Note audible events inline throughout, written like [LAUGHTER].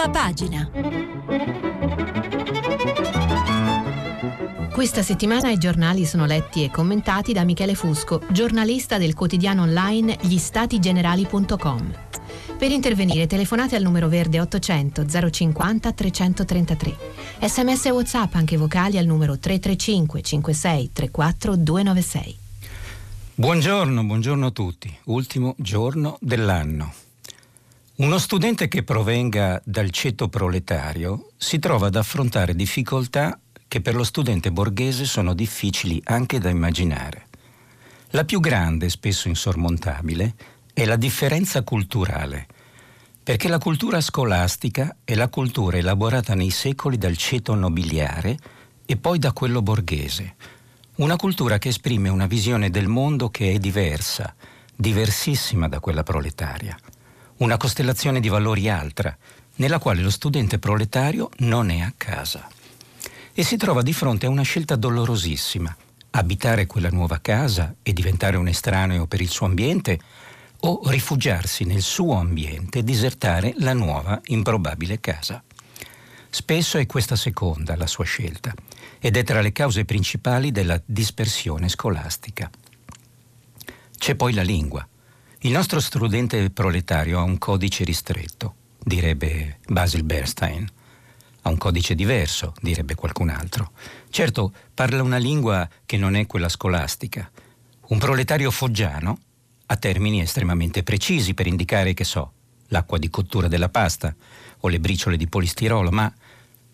Prima pagina. Questa settimana i giornali sono letti e commentati da Michele Fusco, giornalista del quotidiano online glistatigenerali.com. Per intervenire telefonate al numero verde 800 050 333. Sms e WhatsApp anche vocali al numero 335 56 34 296. Buongiorno, buongiorno a tutti. Ultimo giorno dell'anno. Uno studente che provenga dal ceto proletario si trova ad affrontare difficoltà che per lo studente borghese sono difficili anche da immaginare. La più grande, spesso insormontabile, è la differenza culturale, perché la cultura scolastica è la cultura elaborata nei secoli dal ceto nobiliare e poi da quello borghese, una cultura che esprime una visione del mondo che è diversa, diversissima da quella proletaria una costellazione di valori altra, nella quale lo studente proletario non è a casa. E si trova di fronte a una scelta dolorosissima, abitare quella nuova casa e diventare un estraneo per il suo ambiente o rifugiarsi nel suo ambiente e disertare la nuova improbabile casa. Spesso è questa seconda la sua scelta ed è tra le cause principali della dispersione scolastica. C'è poi la lingua, il nostro studente proletario ha un codice ristretto, direbbe Basil Bernstein. Ha un codice diverso, direbbe qualcun altro. Certo, parla una lingua che non è quella scolastica. Un proletario foggiano ha termini estremamente precisi per indicare, che so, l'acqua di cottura della pasta o le briciole di polistirolo, ma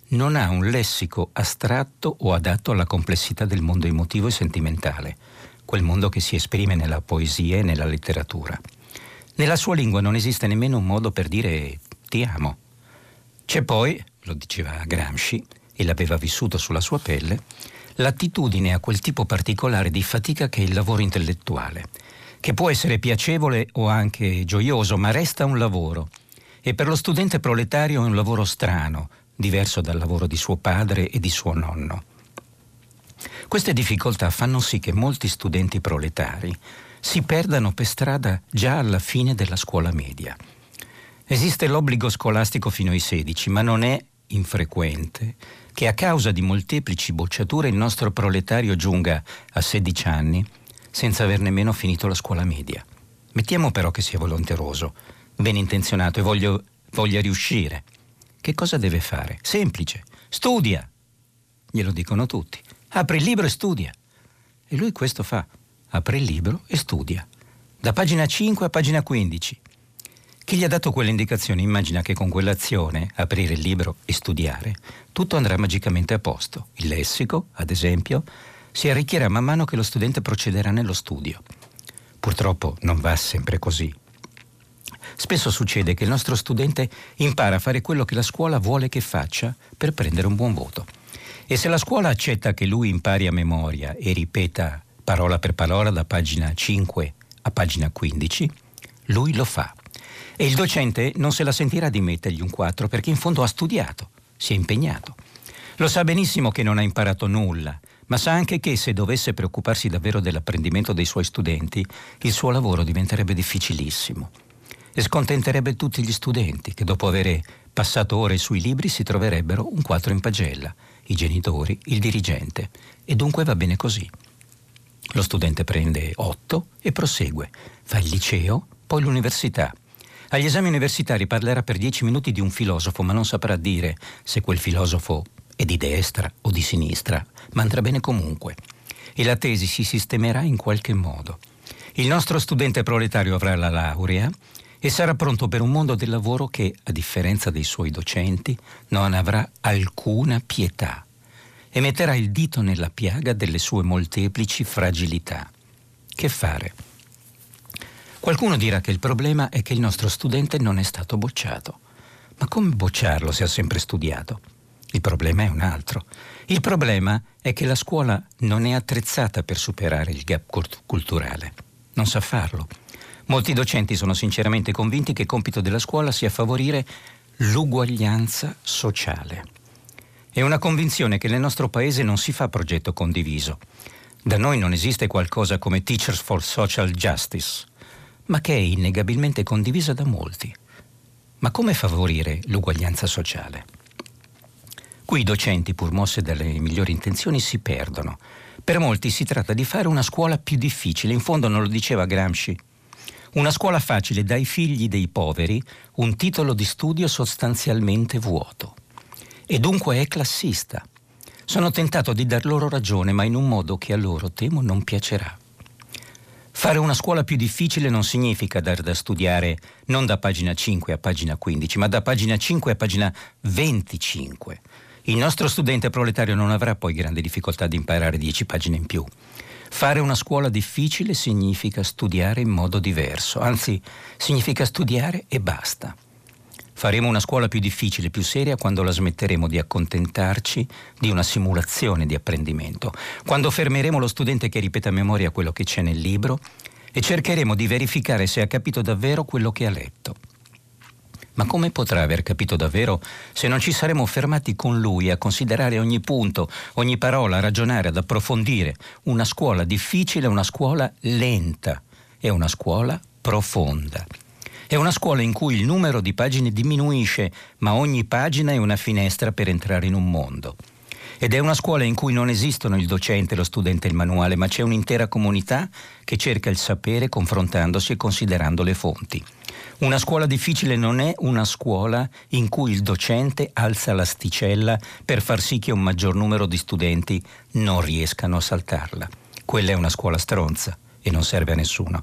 non ha un lessico astratto o adatto alla complessità del mondo emotivo e sentimentale quel mondo che si esprime nella poesia e nella letteratura. Nella sua lingua non esiste nemmeno un modo per dire ti amo. C'è poi, lo diceva Gramsci, e l'aveva vissuto sulla sua pelle, l'attitudine a quel tipo particolare di fatica che è il lavoro intellettuale, che può essere piacevole o anche gioioso, ma resta un lavoro. E per lo studente proletario è un lavoro strano, diverso dal lavoro di suo padre e di suo nonno. Queste difficoltà fanno sì che molti studenti proletari si perdano per strada già alla fine della scuola media. Esiste l'obbligo scolastico fino ai 16, ma non è infrequente che a causa di molteplici bocciature il nostro proletario giunga a 16 anni senza aver nemmeno finito la scuola media. Mettiamo però che sia volenteroso, ben intenzionato e voglio, voglia riuscire. Che cosa deve fare? Semplice, studia. Glielo dicono tutti apre il libro e studia. E lui questo fa, apre il libro e studia, da pagina 5 a pagina 15. Chi gli ha dato quelle indicazioni immagina che con quell'azione, aprire il libro e studiare, tutto andrà magicamente a posto. Il lessico, ad esempio, si arricchirà man mano che lo studente procederà nello studio. Purtroppo non va sempre così. Spesso succede che il nostro studente impara a fare quello che la scuola vuole che faccia per prendere un buon voto. E se la scuola accetta che lui impari a memoria e ripeta parola per parola da pagina 5 a pagina 15, lui lo fa. E il docente non se la sentirà di mettergli un 4 perché in fondo ha studiato, si è impegnato. Lo sa benissimo che non ha imparato nulla, ma sa anche che se dovesse preoccuparsi davvero dell'apprendimento dei suoi studenti, il suo lavoro diventerebbe difficilissimo e scontenterebbe tutti gli studenti che dopo aver passato ore sui libri si troverebbero un 4 in pagella i genitori, il dirigente. E dunque va bene così. Lo studente prende 8 e prosegue. Fa il liceo, poi l'università. Agli esami universitari parlerà per 10 minuti di un filosofo, ma non saprà dire se quel filosofo è di destra o di sinistra, ma andrà bene comunque. E la tesi si sistemerà in qualche modo. Il nostro studente proletario avrà la laurea e sarà pronto per un mondo del lavoro che, a differenza dei suoi docenti, non avrà alcuna pietà e metterà il dito nella piaga delle sue molteplici fragilità. Che fare? Qualcuno dirà che il problema è che il nostro studente non è stato bocciato. Ma come bocciarlo se ha sempre studiato? Il problema è un altro. Il problema è che la scuola non è attrezzata per superare il gap culturale. Non sa farlo. Molti docenti sono sinceramente convinti che il compito della scuola sia favorire l'uguaglianza sociale. È una convinzione che nel nostro paese non si fa progetto condiviso. Da noi non esiste qualcosa come Teachers for Social Justice, ma che è innegabilmente condivisa da molti. Ma come favorire l'uguaglianza sociale? Qui i docenti, pur mossi dalle migliori intenzioni, si perdono. Per molti si tratta di fare una scuola più difficile, in fondo non lo diceva Gramsci. Una scuola facile dai figli dei poveri un titolo di studio sostanzialmente vuoto. E dunque è classista. Sono tentato di dar loro ragione, ma in un modo che a loro temo non piacerà. Fare una scuola più difficile non significa dar da studiare non da pagina 5 a pagina 15, ma da pagina 5 a pagina 25 il nostro studente proletario non avrà poi grande difficoltà di imparare dieci pagine in più. Fare una scuola difficile significa studiare in modo diverso, anzi significa studiare e basta. Faremo una scuola più difficile, più seria quando la smetteremo di accontentarci di una simulazione di apprendimento, quando fermeremo lo studente che ripete a memoria quello che c'è nel libro e cercheremo di verificare se ha capito davvero quello che ha letto. Ma come potrà aver capito davvero se non ci saremo fermati con lui a considerare ogni punto, ogni parola, a ragionare, ad approfondire? Una scuola difficile una scuola lenta, è una scuola profonda. È una scuola in cui il numero di pagine diminuisce, ma ogni pagina è una finestra per entrare in un mondo. Ed è una scuola in cui non esistono il docente, lo studente e il manuale, ma c'è un'intera comunità che cerca il sapere confrontandosi e considerando le fonti. Una scuola difficile non è una scuola in cui il docente alza l'asticella per far sì che un maggior numero di studenti non riescano a saltarla. Quella è una scuola stronza e non serve a nessuno.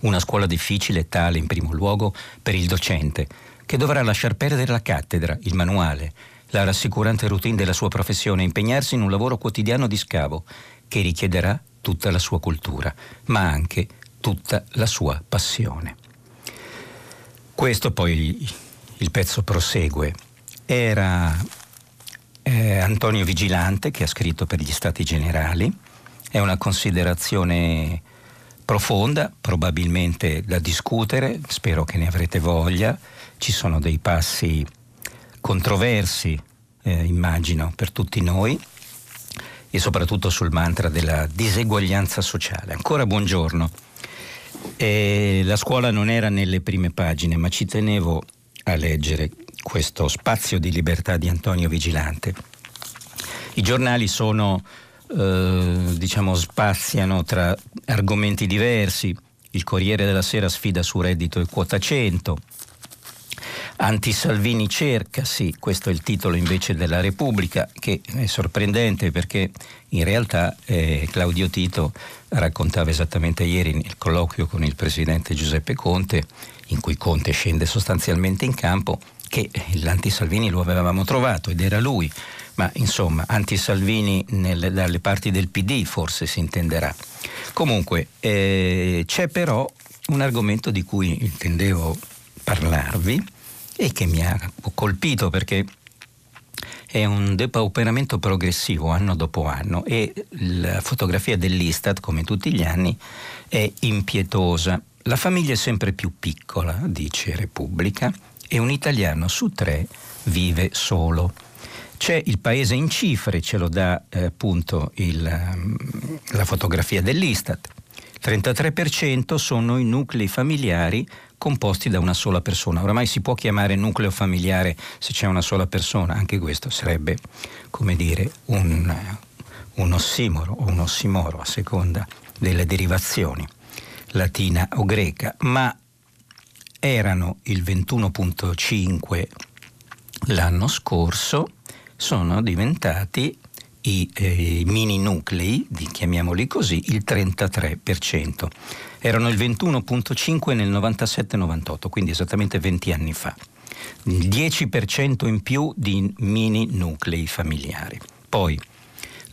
Una scuola difficile è tale, in primo luogo, per il docente, che dovrà lasciar perdere la cattedra, il manuale, la rassicurante routine della sua professione e impegnarsi in un lavoro quotidiano di scavo che richiederà tutta la sua cultura, ma anche tutta la sua passione. Questo poi il pezzo prosegue. Era eh, Antonio Vigilante che ha scritto per gli Stati Generali. È una considerazione profonda, probabilmente da discutere, spero che ne avrete voglia. Ci sono dei passi controversi, eh, immagino, per tutti noi e soprattutto sul mantra della diseguaglianza sociale. Ancora buongiorno. E la scuola non era nelle prime pagine, ma ci tenevo a leggere questo spazio di libertà di Antonio Vigilante. I giornali sono, eh, diciamo, spaziano tra argomenti diversi. Il Corriere della Sera sfida su reddito e quota 100. Anti-Salvini cerca, sì, questo è il titolo invece della Repubblica, che è sorprendente perché in realtà eh, Claudio Tito raccontava esattamente ieri nel colloquio con il presidente Giuseppe Conte, in cui Conte scende sostanzialmente in campo, che l'anti-Salvini lo avevamo trovato ed era lui, ma insomma anti-Salvini nelle, dalle parti del PD forse si intenderà. Comunque eh, c'è però un argomento di cui intendevo parlarvi e che mi ha colpito perché è un depauperamento progressivo anno dopo anno e la fotografia dell'Istat, come tutti gli anni, è impietosa. La famiglia è sempre più piccola, dice Repubblica, e un italiano su tre vive solo. C'è il paese in cifre, ce lo dà eh, appunto il, la fotografia dell'Istat. 33% sono i nuclei familiari composti da una sola persona. Oramai si può chiamare nucleo familiare se c'è una sola persona, anche questo sarebbe, come dire, un, un ossimoro o un ossimoro a seconda delle derivazioni latina o greca, ma erano il 21.5 l'anno scorso, sono diventati i eh, mini nuclei, chiamiamoli così, il 33%. Erano il 21.5 nel 97-98, quindi esattamente 20 anni fa. Il 10% in più di mini nuclei familiari. Poi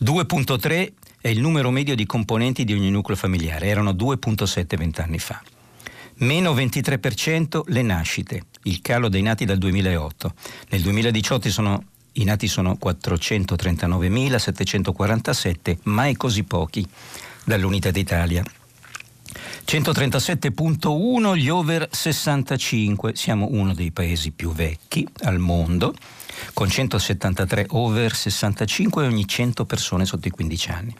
2.3 è il numero medio di componenti di ogni nucleo familiare, erano 2.7 vent'anni fa. Meno 23% le nascite, il calo dei nati dal 2008. Nel 2018 sono i nati sono 439.747, mai così pochi dall'Unità d'Italia. 137.1 gli over 65, siamo uno dei paesi più vecchi al mondo, con 173 over 65 ogni 100 persone sotto i 15 anni.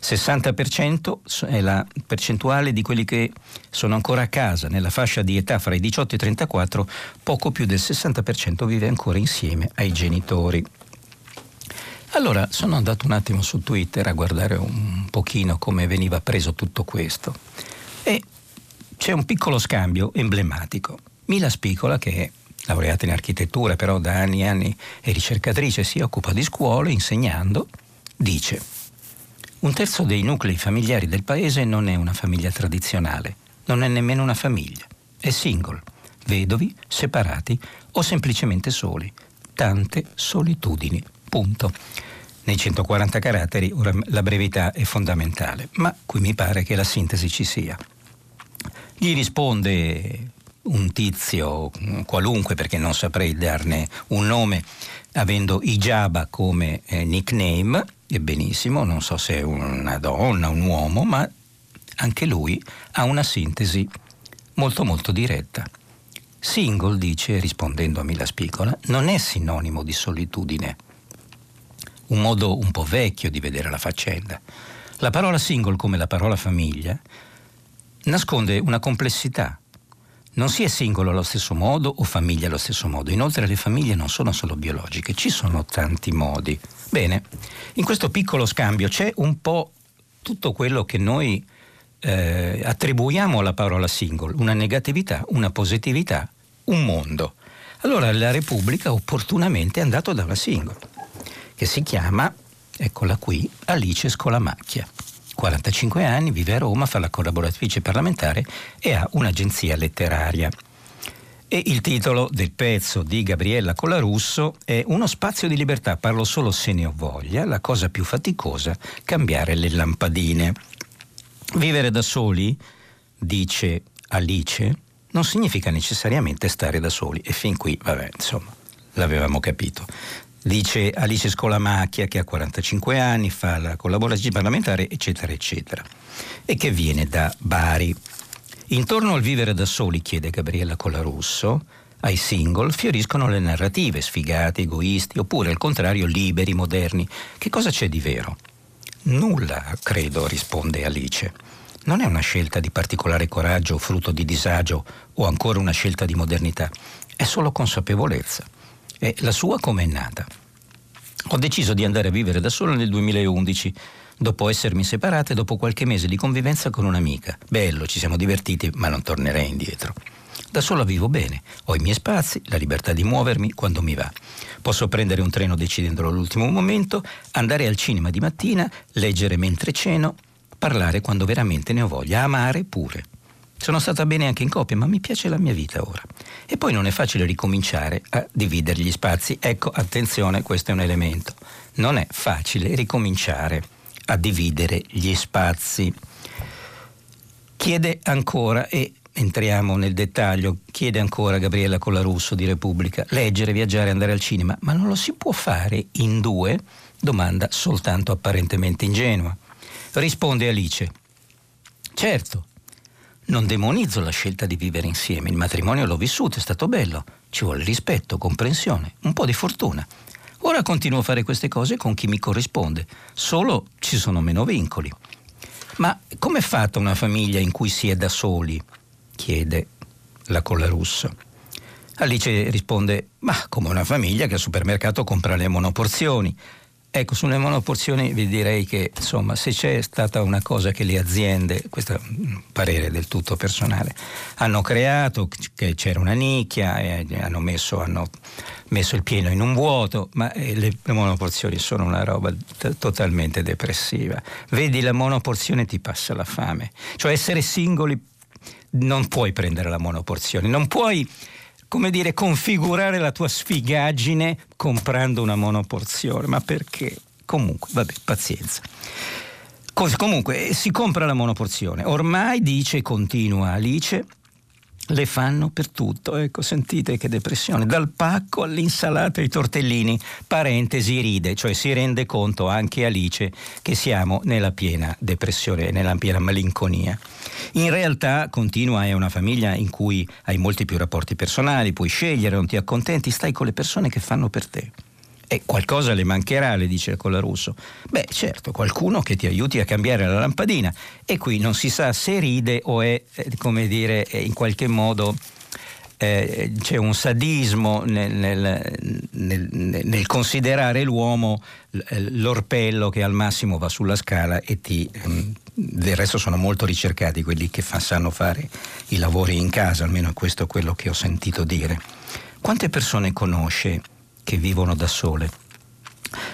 60% è la percentuale di quelli che sono ancora a casa, nella fascia di età fra i 18 e i 34, poco più del 60% vive ancora insieme ai genitori. Allora sono andato un attimo su Twitter a guardare un pochino come veniva preso tutto questo e c'è un piccolo scambio emblematico. Mila Spicola, che è laureata in architettura, però da anni e anni è ricercatrice, si occupa di scuole insegnando, dice un terzo dei nuclei familiari del paese non è una famiglia tradizionale, non è nemmeno una famiglia, è single, vedovi, separati o semplicemente soli. Tante solitudini. Punto. Nei 140 caratteri ora la brevità è fondamentale, ma qui mi pare che la sintesi ci sia. Gli risponde un tizio qualunque, perché non saprei darne un nome, avendo Ijaba come eh, nickname, e benissimo, non so se è una donna, un uomo, ma anche lui ha una sintesi molto molto diretta. Single, dice, rispondendo a Mila Spicola, non è sinonimo di solitudine un modo un po' vecchio di vedere la faccenda. La parola single, come la parola famiglia, nasconde una complessità. Non si è singolo allo stesso modo o famiglia allo stesso modo. Inoltre le famiglie non sono solo biologiche, ci sono tanti modi. Bene, in questo piccolo scambio c'è un po' tutto quello che noi eh, attribuiamo alla parola single, una negatività, una positività, un mondo. Allora la Repubblica opportunamente è andato da una single che si chiama, eccola qui, Alice Scolamacchia. 45 anni, vive a Roma, fa la collaboratrice parlamentare e ha un'agenzia letteraria. E il titolo del pezzo di Gabriella Colarusso è Uno spazio di libertà, parlo solo se ne ho voglia, la cosa più faticosa, cambiare le lampadine. Vivere da soli, dice Alice, non significa necessariamente stare da soli e fin qui, vabbè, insomma, l'avevamo capito. Dice Alice Scolamacchia che ha 45 anni, fa la collaborazione parlamentare, eccetera, eccetera, e che viene da Bari. Intorno al vivere da soli, chiede Gabriella Colarusso, ai single fioriscono le narrative, sfigati, egoisti, oppure al contrario liberi, moderni. Che cosa c'è di vero? Nulla, credo, risponde Alice. Non è una scelta di particolare coraggio, frutto di disagio o ancora una scelta di modernità, è solo consapevolezza. E la sua com'è nata? Ho deciso di andare a vivere da solo nel 2011, dopo essermi separata e dopo qualche mese di convivenza con un'amica. Bello, ci siamo divertiti, ma non tornerei indietro. Da sola vivo bene, ho i miei spazi, la libertà di muovermi quando mi va. Posso prendere un treno decidendolo all'ultimo momento, andare al cinema di mattina, leggere mentre ceno, parlare quando veramente ne ho voglia, amare pure. Sono stata bene anche in coppia, ma mi piace la mia vita ora. E poi non è facile ricominciare a dividere gli spazi. Ecco, attenzione, questo è un elemento. Non è facile ricominciare a dividere gli spazi. Chiede ancora, e entriamo nel dettaglio, chiede ancora Gabriella Colarusso di Repubblica, leggere, viaggiare, andare al cinema, ma non lo si può fare in due? Domanda soltanto apparentemente ingenua. Risponde Alice. Certo, non demonizzo la scelta di vivere insieme, il matrimonio l'ho vissuto, è stato bello, ci vuole rispetto, comprensione, un po' di fortuna. Ora continuo a fare queste cose con chi mi corrisponde, solo ci sono meno vincoli. Ma com'è fatta una famiglia in cui si è da soli? chiede la Collarusso. Alice risponde, ma come una famiglia che al supermercato compra le monoporzioni, Ecco, sulle monoporzioni vi direi che insomma, se c'è stata una cosa che le aziende, questo è un parere del tutto personale, hanno creato, che c'era una nicchia e hanno messo, hanno messo il pieno in un vuoto, ma eh, le, le monoporzioni sono una roba t- totalmente depressiva. Vedi la monoporzione ti passa la fame. Cioè essere singoli non puoi prendere la monoporzione, non puoi come dire, configurare la tua sfigaggine comprando una monoporzione. Ma perché? Comunque, vabbè, pazienza. Comunque, si compra la monoporzione. Ormai dice, continua Alice, le fanno per tutto. Ecco, sentite che depressione. Dal pacco all'insalata ai tortellini. Parentesi ride, cioè si rende conto anche Alice che siamo nella piena depressione, nella piena malinconia. In realtà, continua, è una famiglia in cui hai molti più rapporti personali, puoi scegliere, non ti accontenti, stai con le persone che fanno per te. E qualcosa le mancherà, le dice Colarusso. Beh, certo, qualcuno che ti aiuti a cambiare la lampadina. E qui non si sa se ride o è, eh, come dire, in qualche modo eh, c'è un sadismo nel, nel, nel, nel, considerare l'uomo l'orpello che al massimo va sulla scala e ti... Mm, del resto sono molto ricercati quelli che fa, sanno fare i lavori in casa, almeno questo è quello che ho sentito dire. Quante persone conosce che vivono da sole.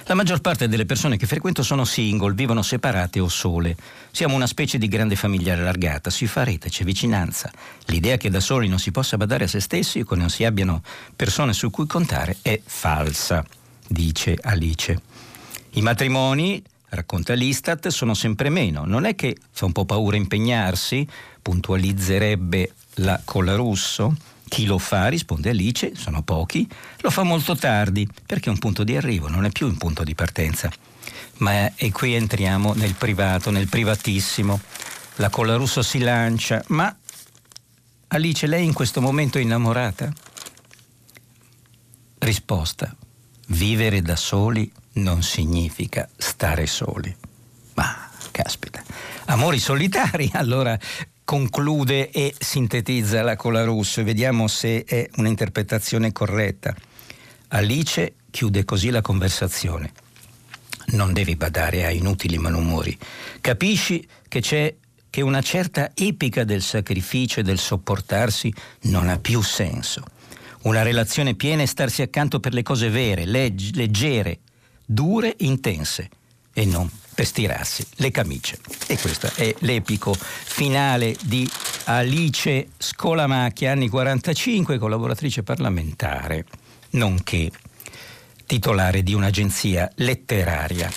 La maggior parte delle persone che frequento sono single, vivono separate o sole. Siamo una specie di grande famiglia allargata, si fa rete, c'è vicinanza. L'idea che da soli non si possa badare a se stessi o che non si abbiano persone su cui contare è falsa, dice Alice. I matrimoni, racconta l'Istat, sono sempre meno. Non è che fa un po' paura impegnarsi, puntualizzerebbe la Colarusso. Chi lo fa, risponde Alice, sono pochi, lo fa molto tardi, perché è un punto di arrivo, non è più un punto di partenza. Ma e qui entriamo nel privato, nel privatissimo. La Colarusso si lancia, ma Alice, lei in questo momento è innamorata? Risposta. Vivere da soli non significa stare soli. Ma, caspita. Amori solitari, [LAUGHS] allora conclude e sintetizza la Colarusso e vediamo se è un'interpretazione corretta. Alice chiude così la conversazione. Non devi badare a inutili malumori. Capisci che c'è che una certa epica del sacrificio e del sopportarsi non ha più senso. Una relazione piena è starsi accanto per le cose vere, legg- leggere, dure, intense e non per stirarsi le camicie. E questo è l'epico finale di Alice Scolamacchia, anni 45, collaboratrice parlamentare, nonché titolare di un'agenzia letteraria.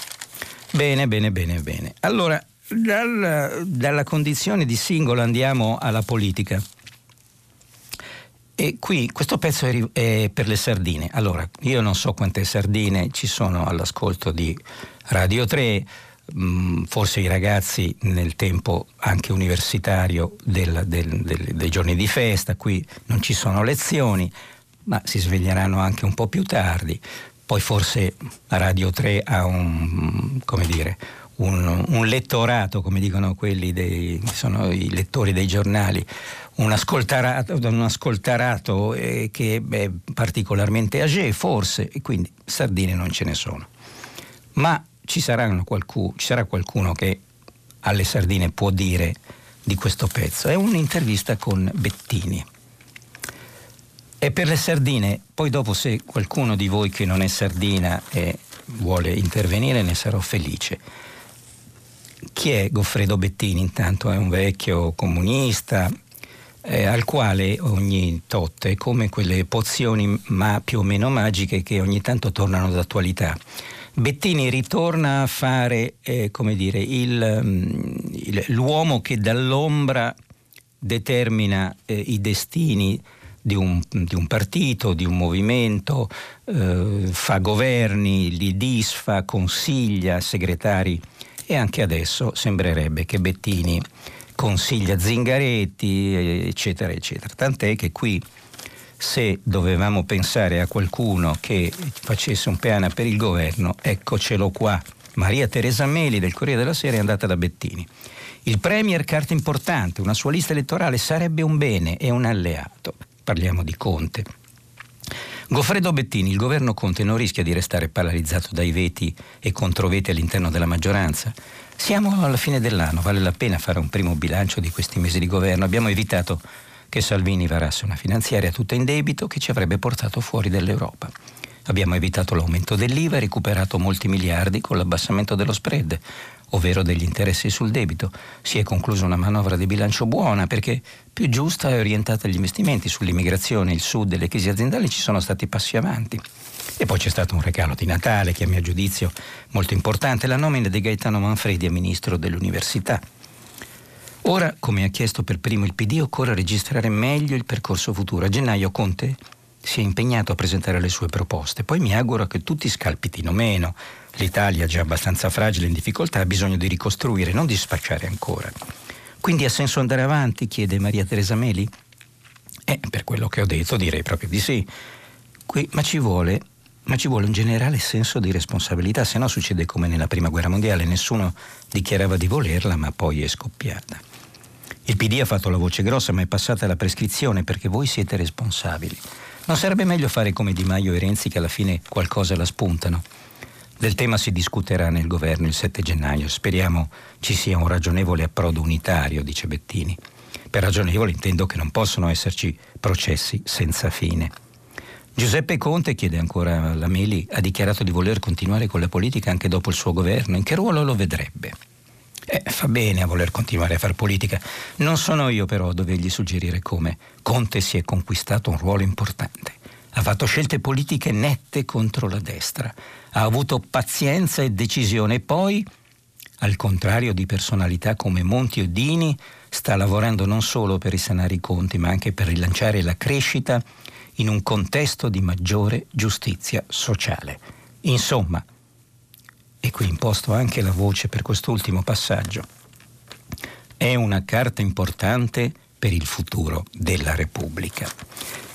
Bene, bene, bene, bene. Allora, dal, dalla condizione di singolo andiamo alla politica. E qui questo pezzo è, per le sardine. Allora, io non so quante sardine ci sono all'ascolto di Radio 3, Mm, forse i ragazzi nel tempo anche universitario del, del, del, dei giorni di festa, qui non ci sono lezioni, ma si sveglieranno anche un po' più tardi. Poi forse Radio 3 ha un, dire, un, un lettorato, come dicono quelli dei, sono i lettori dei giornali, un ascoltarato, un ascoltarato eh, che è particolarmente age, forse, e quindi sardine non ce ne sono. Ma ci, qualcuno, ci sarà qualcuno che alle sardine può dire di questo pezzo. È un'intervista con Bettini. E per le sardine, poi dopo se qualcuno di voi che non è sardina e vuole intervenire ne sarò felice. Chi è Goffredo Bettini? Intanto è un vecchio comunista eh, al quale ogni tot è come quelle pozioni ma più o meno magiche che ogni tanto tornano d'attualità. Bettini ritorna a fare, eh, dire, il, mm, il, l'uomo che dall'ombra determina eh, i destini di un, di un, partito, di un movimento, eh, fa governi, li disfa, consiglia, segretari e anche adesso sembrerebbe che Bettini consiglia Zingaretti, eccetera, eccetera. Tant'è che qui se dovevamo pensare a qualcuno che facesse un piano per il governo, eccocelo qua. Maria Teresa Meli del Corriere della Sera è andata da Bettini. Il Premier, carta importante, una sua lista elettorale sarebbe un bene e un alleato. Parliamo di Conte. Goffredo Bettini, il governo Conte non rischia di restare paralizzato dai veti e controveti all'interno della maggioranza. Siamo alla fine dell'anno, vale la pena fare un primo bilancio di questi mesi di governo. Abbiamo evitato che Salvini varasse una finanziaria tutta in debito che ci avrebbe portato fuori dall'Europa. Abbiamo evitato l'aumento dell'IVA e recuperato molti miliardi con l'abbassamento dello spread, ovvero degli interessi sul debito. Si è conclusa una manovra di bilancio buona perché più giusta e orientata agli investimenti sull'immigrazione, il sud e le crisi aziendali ci sono stati passi avanti. E poi c'è stato un regalo di Natale che a mio giudizio molto importante, la nomina di Gaetano Manfredi a ministro dell'università Ora, come ha chiesto per primo il PD, occorre registrare meglio il percorso futuro. A gennaio Conte si è impegnato a presentare le sue proposte. Poi mi auguro che tutti scalpitino meno. L'Italia, già abbastanza fragile in difficoltà, ha bisogno di ricostruire, non di spacciare ancora. Quindi ha senso andare avanti? chiede Maria Teresa Meli. Eh, per quello che ho detto direi proprio di sì. Qui, ma, ci vuole, ma ci vuole un generale senso di responsabilità, se no succede come nella Prima Guerra Mondiale, nessuno dichiarava di volerla, ma poi è scoppiata. Il PD ha fatto la voce grossa, ma è passata la prescrizione perché voi siete responsabili. Non sarebbe meglio fare come Di Maio e Renzi che alla fine qualcosa la spuntano? Del tema si discuterà nel governo il 7 gennaio. Speriamo ci sia un ragionevole approdo unitario, dice Bettini. Per ragionevole intendo che non possono esserci processi senza fine. Giuseppe Conte, chiede ancora la Meli, ha dichiarato di voler continuare con la politica anche dopo il suo governo. In che ruolo lo vedrebbe? Eh, fa bene a voler continuare a fare politica. Non sono io però a dovergli suggerire come. Conte si è conquistato un ruolo importante. Ha fatto scelte politiche nette contro la destra. Ha avuto pazienza e decisione. E poi, al contrario di personalità come Monti o Dini, sta lavorando non solo per risanare i conti, ma anche per rilanciare la crescita in un contesto di maggiore giustizia sociale. Insomma, e qui imposto anche la voce per quest'ultimo passaggio, è una carta importante per il futuro della Repubblica.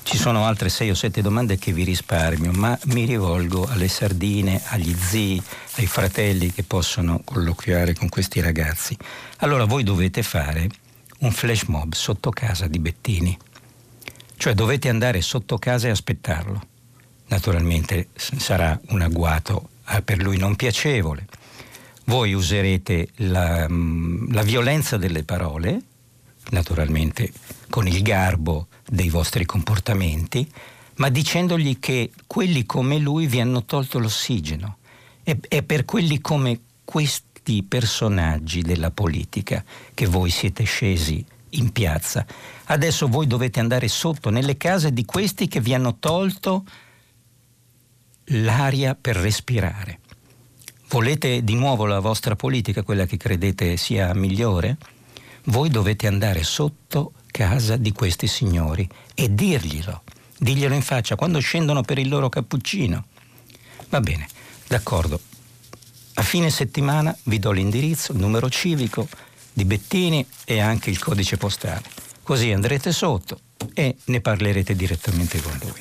Ci sono altre sei o sette domande che vi risparmio, ma mi rivolgo alle sardine, agli zii, ai fratelli che possono colloquiare con questi ragazzi. Allora voi dovete fare un flash mob sotto casa di Bettini, cioè dovete andare sotto casa e aspettarlo. Naturalmente sarà un agguato eh, per lui non piacevole. Voi userete la, mm, la violenza delle parole, naturalmente con il garbo dei vostri comportamenti, ma dicendogli che quelli come lui vi hanno tolto l'ossigeno e, e per quelli come questi personaggi della politica che voi siete scesi in piazza. Adesso voi dovete andare sotto nelle case di questi che vi hanno tolto l'aria per respirare. Volete di nuovo la vostra politica, quella che credete sia migliore? Voi dovete andare sotto casa di questi signori e dirglielo, dirglielo in faccia quando scendono per il loro cappuccino. Va bene, d'accordo. A fine settimana vi do l'indirizzo, il numero civico di Bettini e anche il codice postale. Così andrete sotto e ne parlerete direttamente con lui.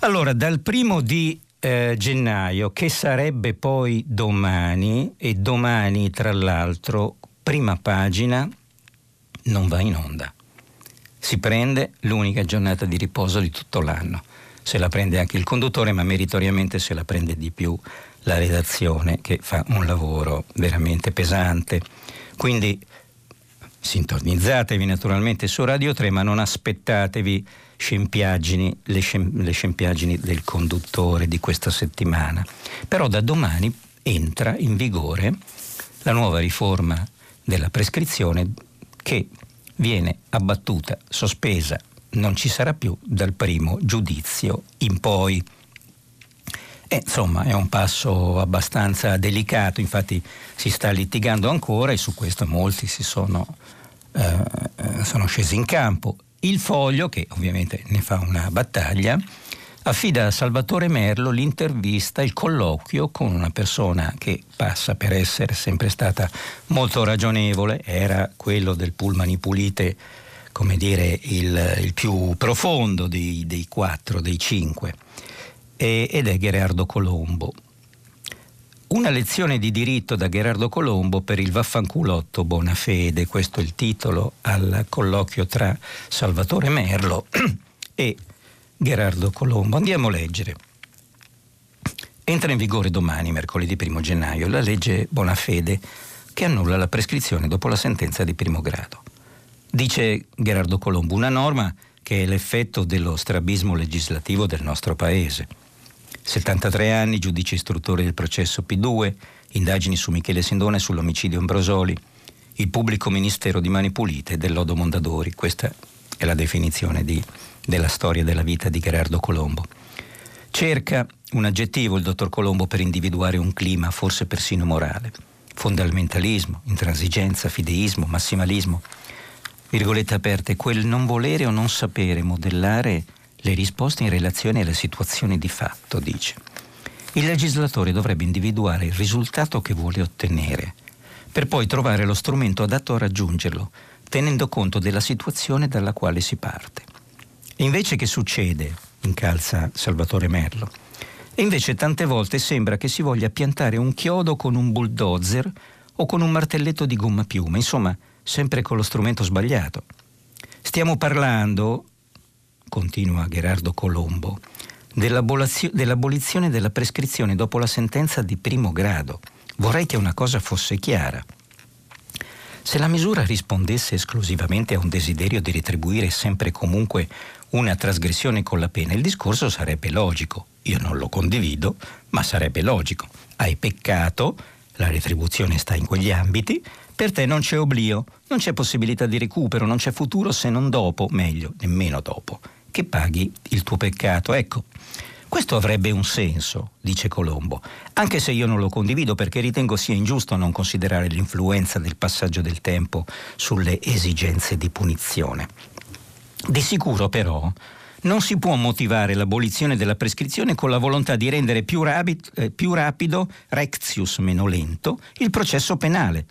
Allora, dal primo di eh, gennaio, che sarebbe poi domani, e domani tra l'altro, prima pagina, non va in onda. Si prende l'unica giornata di riposo di tutto l'anno. Se la prende anche il conduttore, ma meritoriamente se la prende di più la redazione che fa un lavoro veramente pesante. Quindi sintonizzatevi naturalmente su Radio 3, ma non aspettatevi scempiaggini, le, scem, le scempiaggini del conduttore di questa settimana. Però da domani entra in vigore la nuova riforma della prescrizione che viene abbattuta, sospesa, non ci sarà più dal primo giudizio in poi. E, insomma, è un passo abbastanza delicato, infatti si sta litigando ancora e su questo molti si sono, eh, eh sono scesi in campo. Il foglio, che ovviamente ne fa una battaglia, affida a Salvatore Merlo l'intervista, il colloquio con una persona che passa per essere sempre stata molto ragionevole, era quello del Pullman Pulite, come dire, il, il più profondo dei, dei, quattro, dei cinque, e, ed è Gerardo Colombo. Una lezione di diritto da Gerardo Colombo per il vaffanculotto Bonafede, questo è il titolo al colloquio tra Salvatore Merlo [CLEARS THROAT] e Gerardo Colombo. Andiamo a leggere. Entra in vigore domani, mercoledì 1 gennaio, la legge Bonafede che annulla la prescrizione dopo la sentenza di primo grado. Dice Gerardo Colombo, una norma che è l'effetto dello strabismo legislativo del nostro Paese 73 anni, giudice istruttore del processo P2, indagini su Michele Sindone sull'omicidio Ambrosoli, il pubblico ministero di Mani Pulite del Lodo Mondadori. Questa è la definizione di, della storia della vita di Gerardo Colombo. Cerca un aggettivo il dottor Colombo per individuare un clima, forse persino morale. fondamentalismo, intransigenza, fideismo, massimalismo. Virgolette aperte, quel non volere o non sapere modellare le risposte in relazione alle situazioni di fatto, dice. Il legislatore dovrebbe individuare il risultato che vuole ottenere, per poi trovare lo strumento adatto a raggiungerlo, tenendo conto della situazione dalla quale si parte. E invece che succede, incalza Salvatore Merlo, e invece tante volte sembra che si voglia piantare un chiodo con un bulldozer o con un martelletto di gomma piuma, insomma, sempre con lo strumento sbagliato. Stiamo parlando, continua Gerardo Colombo, dell'abolizione della prescrizione dopo la sentenza di primo grado. Vorrei che una cosa fosse chiara. Se la misura rispondesse esclusivamente a un desiderio di retribuire sempre e comunque una trasgressione con la pena, il discorso sarebbe logico. Io non lo condivido, ma sarebbe logico. Hai peccato, la retribuzione sta in quegli ambiti, per te non c'è oblio, non c'è possibilità di recupero, non c'è futuro se non dopo, meglio, nemmeno dopo, che paghi il tuo peccato. Ecco, questo avrebbe un senso, dice Colombo, anche se io non lo condivido perché ritengo sia ingiusto non considerare l'influenza del passaggio del tempo sulle esigenze di punizione. Di sicuro però non si può motivare l'abolizione della prescrizione con la volontà di rendere più, rapid, eh, più rapido, rectius meno lento, il processo penale.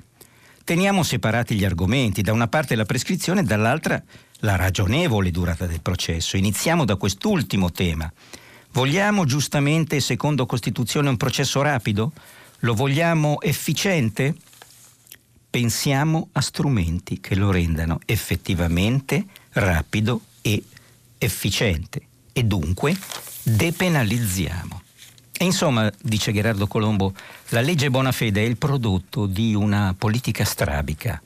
Teniamo separati gli argomenti, da una parte la prescrizione, dall'altra la ragionevole durata del processo. Iniziamo da quest'ultimo tema. Vogliamo giustamente, secondo Costituzione, un processo rapido? Lo vogliamo efficiente? Pensiamo a strumenti che lo rendano effettivamente rapido e efficiente e dunque depenalizziamo. E insomma, dice Gerardo Colombo, la legge Bonafede è il prodotto di una politica strabica,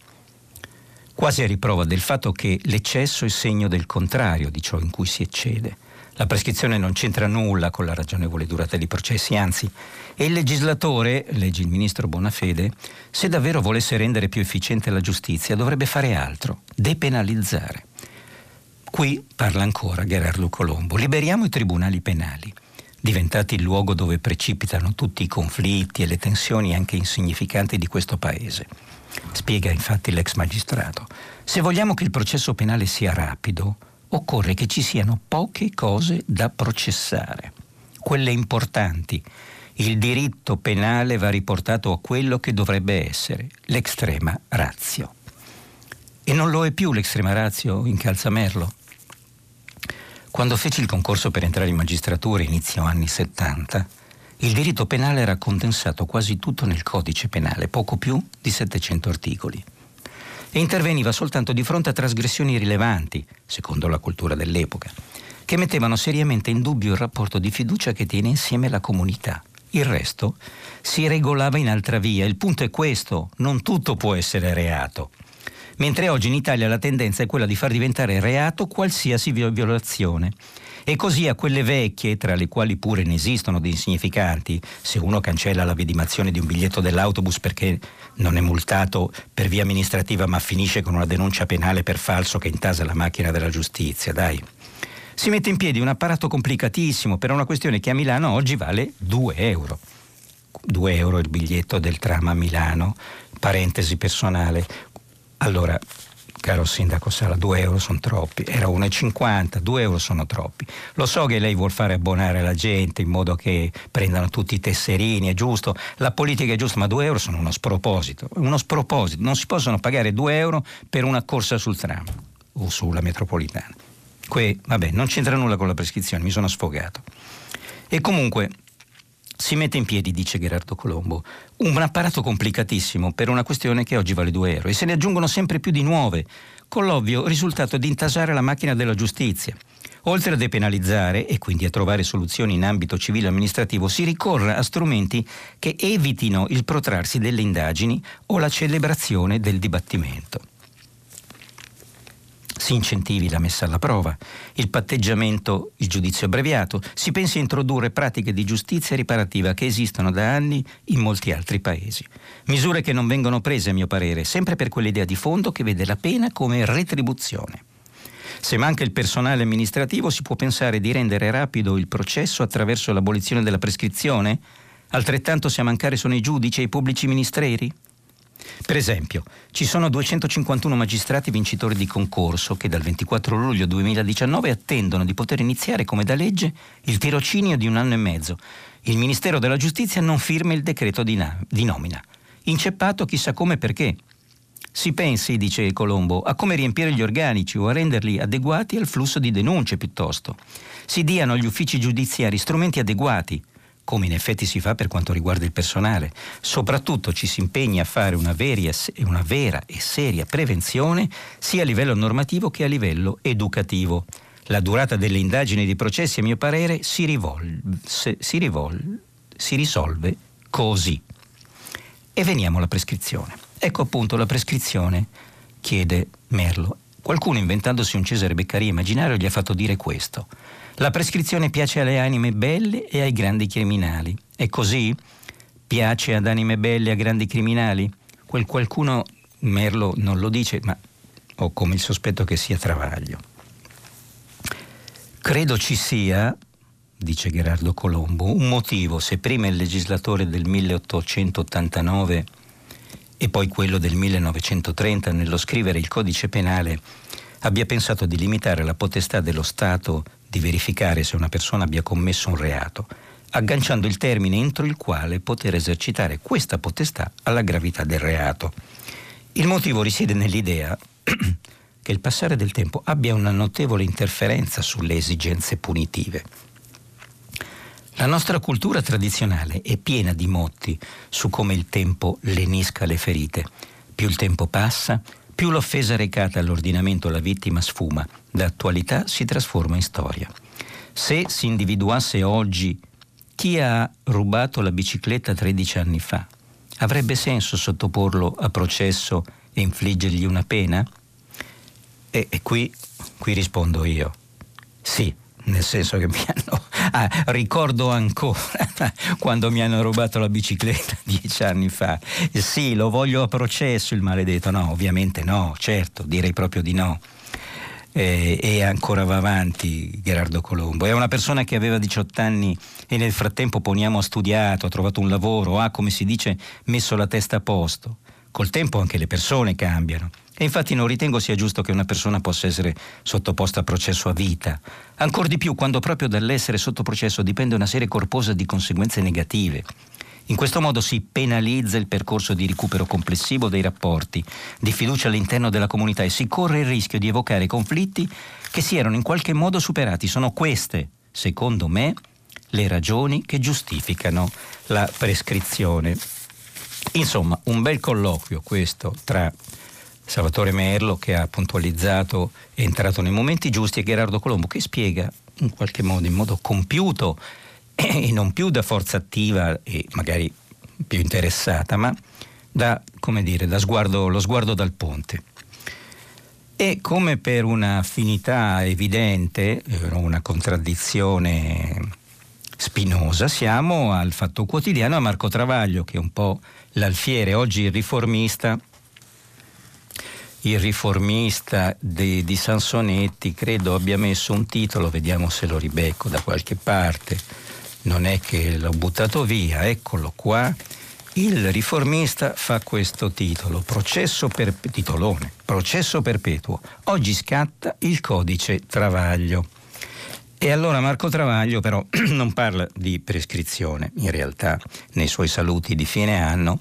quasi a riprova del fatto che l'eccesso è segno del contrario di ciò in cui si eccede. La prescrizione non c'entra nulla con la ragionevole durata dei processi, anzi, e il legislatore, legge il ministro Bonafede, se davvero volesse rendere più efficiente la giustizia, dovrebbe fare altro, depenalizzare. Qui parla ancora Gerardo Colombo. Liberiamo i tribunali penali, diventati il luogo dove precipitano tutti i conflitti e le tensioni anche insignificanti di questo paese. Spiega infatti l'ex magistrato. Se vogliamo che il processo penale sia rapido, occorre che ci siano poche cose da processare, quelle importanti. Il diritto penale va riportato a quello che dovrebbe essere, l'extrema razio. E non lo è più l'extrema razio in Calzamerlo. Quando feci il concorso per entrare in magistratura inizio anni 70, il diritto penale era condensato quasi tutto nel codice penale, poco più di 700 articoli e interveniva soltanto di fronte a trasgressioni rilevanti, secondo la cultura dell'epoca, che mettevano seriamente in dubbio il rapporto di fiducia che tiene insieme la comunità. Il resto si regolava in altra via. Il punto è questo, non tutto può essere reato. Mentre oggi in Italia la tendenza è quella di far diventare reato qualsiasi violazione e così a quelle vecchie, tra le quali pure ne esistono di insignificanti, se uno cancella la vidimazione di un biglietto dell'autobus perché non è multato per via amministrativa ma finisce con una denuncia penale per falso che intasa la macchina della giustizia, dai. Si mette in piedi un apparato complicatissimo per una questione che a Milano oggi vale 2 euro. 2 euro il biglietto del tram a Milano, parentesi personale. Allora, caro sindaco Sala, 2 euro sono troppi, era 1,50, 2 euro sono troppi. Lo so che lei vuol fare abbonare la gente in modo che prendano tutti i tesserini, è giusto, la politica è giusta, ma 2 euro sono uno sproposito, uno sproposito, non si possono pagare 2 euro per una corsa sul tram o sulla metropolitana. Que, vabbè, non c'entra nulla con la prescrizione, mi sono sfogato. E comunque, si mette in piedi, dice Gerardo Colombo, un apparato complicatissimo per una questione che oggi vale 2 euro e se ne aggiungono sempre più di nuove, con l'ovvio risultato di intasare la macchina della giustizia. Oltre a depenalizzare e quindi a trovare soluzioni in ambito civile amministrativo, si ricorre a strumenti che evitino il protrarsi delle indagini o la celebrazione del dibattimento si incentivi la messa alla prova, il patteggiamento, il giudizio abbreviato, si pensi a introdurre pratiche di giustizia riparativa che esistono da anni in molti altri paesi. Misure che non vengono prese, a mio parere, sempre per quell'idea di fondo che vede la pena come retribuzione. Se manca il personale amministrativo si può pensare di rendere rapido il processo attraverso l'abolizione della prescrizione? Altrettanto se a mancare sono i giudici e i pubblici ministeri? Per esempio, ci sono 251 magistrati vincitori di concorso che dal 24 luglio 2019 attendono di poter iniziare come da legge il tirocinio di un anno e mezzo. Il Ministero della Giustizia non firma il decreto di, na- di nomina. Inceppato chissà come e perché. Si pensi, dice Colombo, a come riempire gli organici o a renderli adeguati al flusso di denunce piuttosto. Si diano agli uffici giudiziari strumenti adeguati come in effetti si fa per quanto riguarda il personale. Soprattutto ci si impegna a fare una, veria, una vera e seria prevenzione sia a livello normativo che a livello educativo. La durata delle indagini e dei processi, a mio parere, si, rivolve, si, rivolve, si risolve così. E veniamo alla prescrizione. Ecco appunto la prescrizione, chiede Merlo. Qualcuno inventandosi un Cesare Beccaria immaginario gli ha fatto dire questo. La prescrizione piace alle anime belle e ai grandi criminali. È così? Piace ad anime belle e a grandi criminali? Quel qualcuno, Merlo non lo dice, ma ho come il sospetto che sia Travaglio. Credo ci sia, dice Gerardo Colombo, un motivo se prima il legislatore del 1889 e poi quello del 1930 nello scrivere il codice penale abbia pensato di limitare la potestà dello Stato di verificare se una persona abbia commesso un reato, agganciando il termine entro il quale poter esercitare questa potestà alla gravità del reato. Il motivo risiede nell'idea [CLEARS THROAT] che il passare del tempo abbia una notevole interferenza sulle esigenze punitive. La nostra cultura tradizionale è piena di motti su come il tempo lenisca le ferite. Più il tempo passa, più l'offesa recata all'ordinamento alla vittima sfuma, da attualità si trasforma in storia. Se si individuasse oggi chi ha rubato la bicicletta 13 anni fa, avrebbe senso sottoporlo a processo e infliggergli una pena? E, e qui, qui rispondo io. Sì, nel senso che mi hanno... Ah, ricordo ancora [LAUGHS] quando mi hanno rubato la bicicletta [LAUGHS] dieci anni fa. Sì, lo voglio a processo il maledetto. No, ovviamente no, certo, direi proprio di no. Eh, e ancora va avanti Gerardo Colombo. È una persona che aveva 18 anni e nel frattempo poniamo ha studiato, ha trovato un lavoro, ha, come si dice, messo la testa a posto. Col tempo anche le persone cambiano. E infatti non ritengo sia giusto che una persona possa essere sottoposta a processo a vita. Ancora di più quando proprio dall'essere sotto processo dipende una serie corposa di conseguenze negative. In questo modo si penalizza il percorso di recupero complessivo dei rapporti, di fiducia all'interno della comunità e si corre il rischio di evocare conflitti che si erano in qualche modo superati. Sono queste, secondo me, le ragioni che giustificano la prescrizione. Insomma, un bel colloquio questo tra Salvatore Merlo che ha puntualizzato è entrato nei momenti giusti e Gerardo Colombo che spiega in qualche modo, in modo compiuto [COUGHS] e non più da forza attiva e magari più interessata, ma da, come dire, da sguardo, lo sguardo dal ponte. E come per una finità evidente, eh, una contraddizione spinosa, siamo al Fatto Quotidiano a Marco Travaglio, che è un po' l'alfiere, oggi il riformista il riformista di, di Sansonetti, credo abbia messo un titolo, vediamo se lo ribecco da qualche parte, non è che l'ho buttato via, eccolo qua. Il riformista fa questo titolo, processo per, titolone, processo perpetuo. Oggi scatta il codice Travaglio. E allora Marco Travaglio però [CLEARS THROAT] non parla di prescrizione, in realtà, nei suoi saluti di fine anno,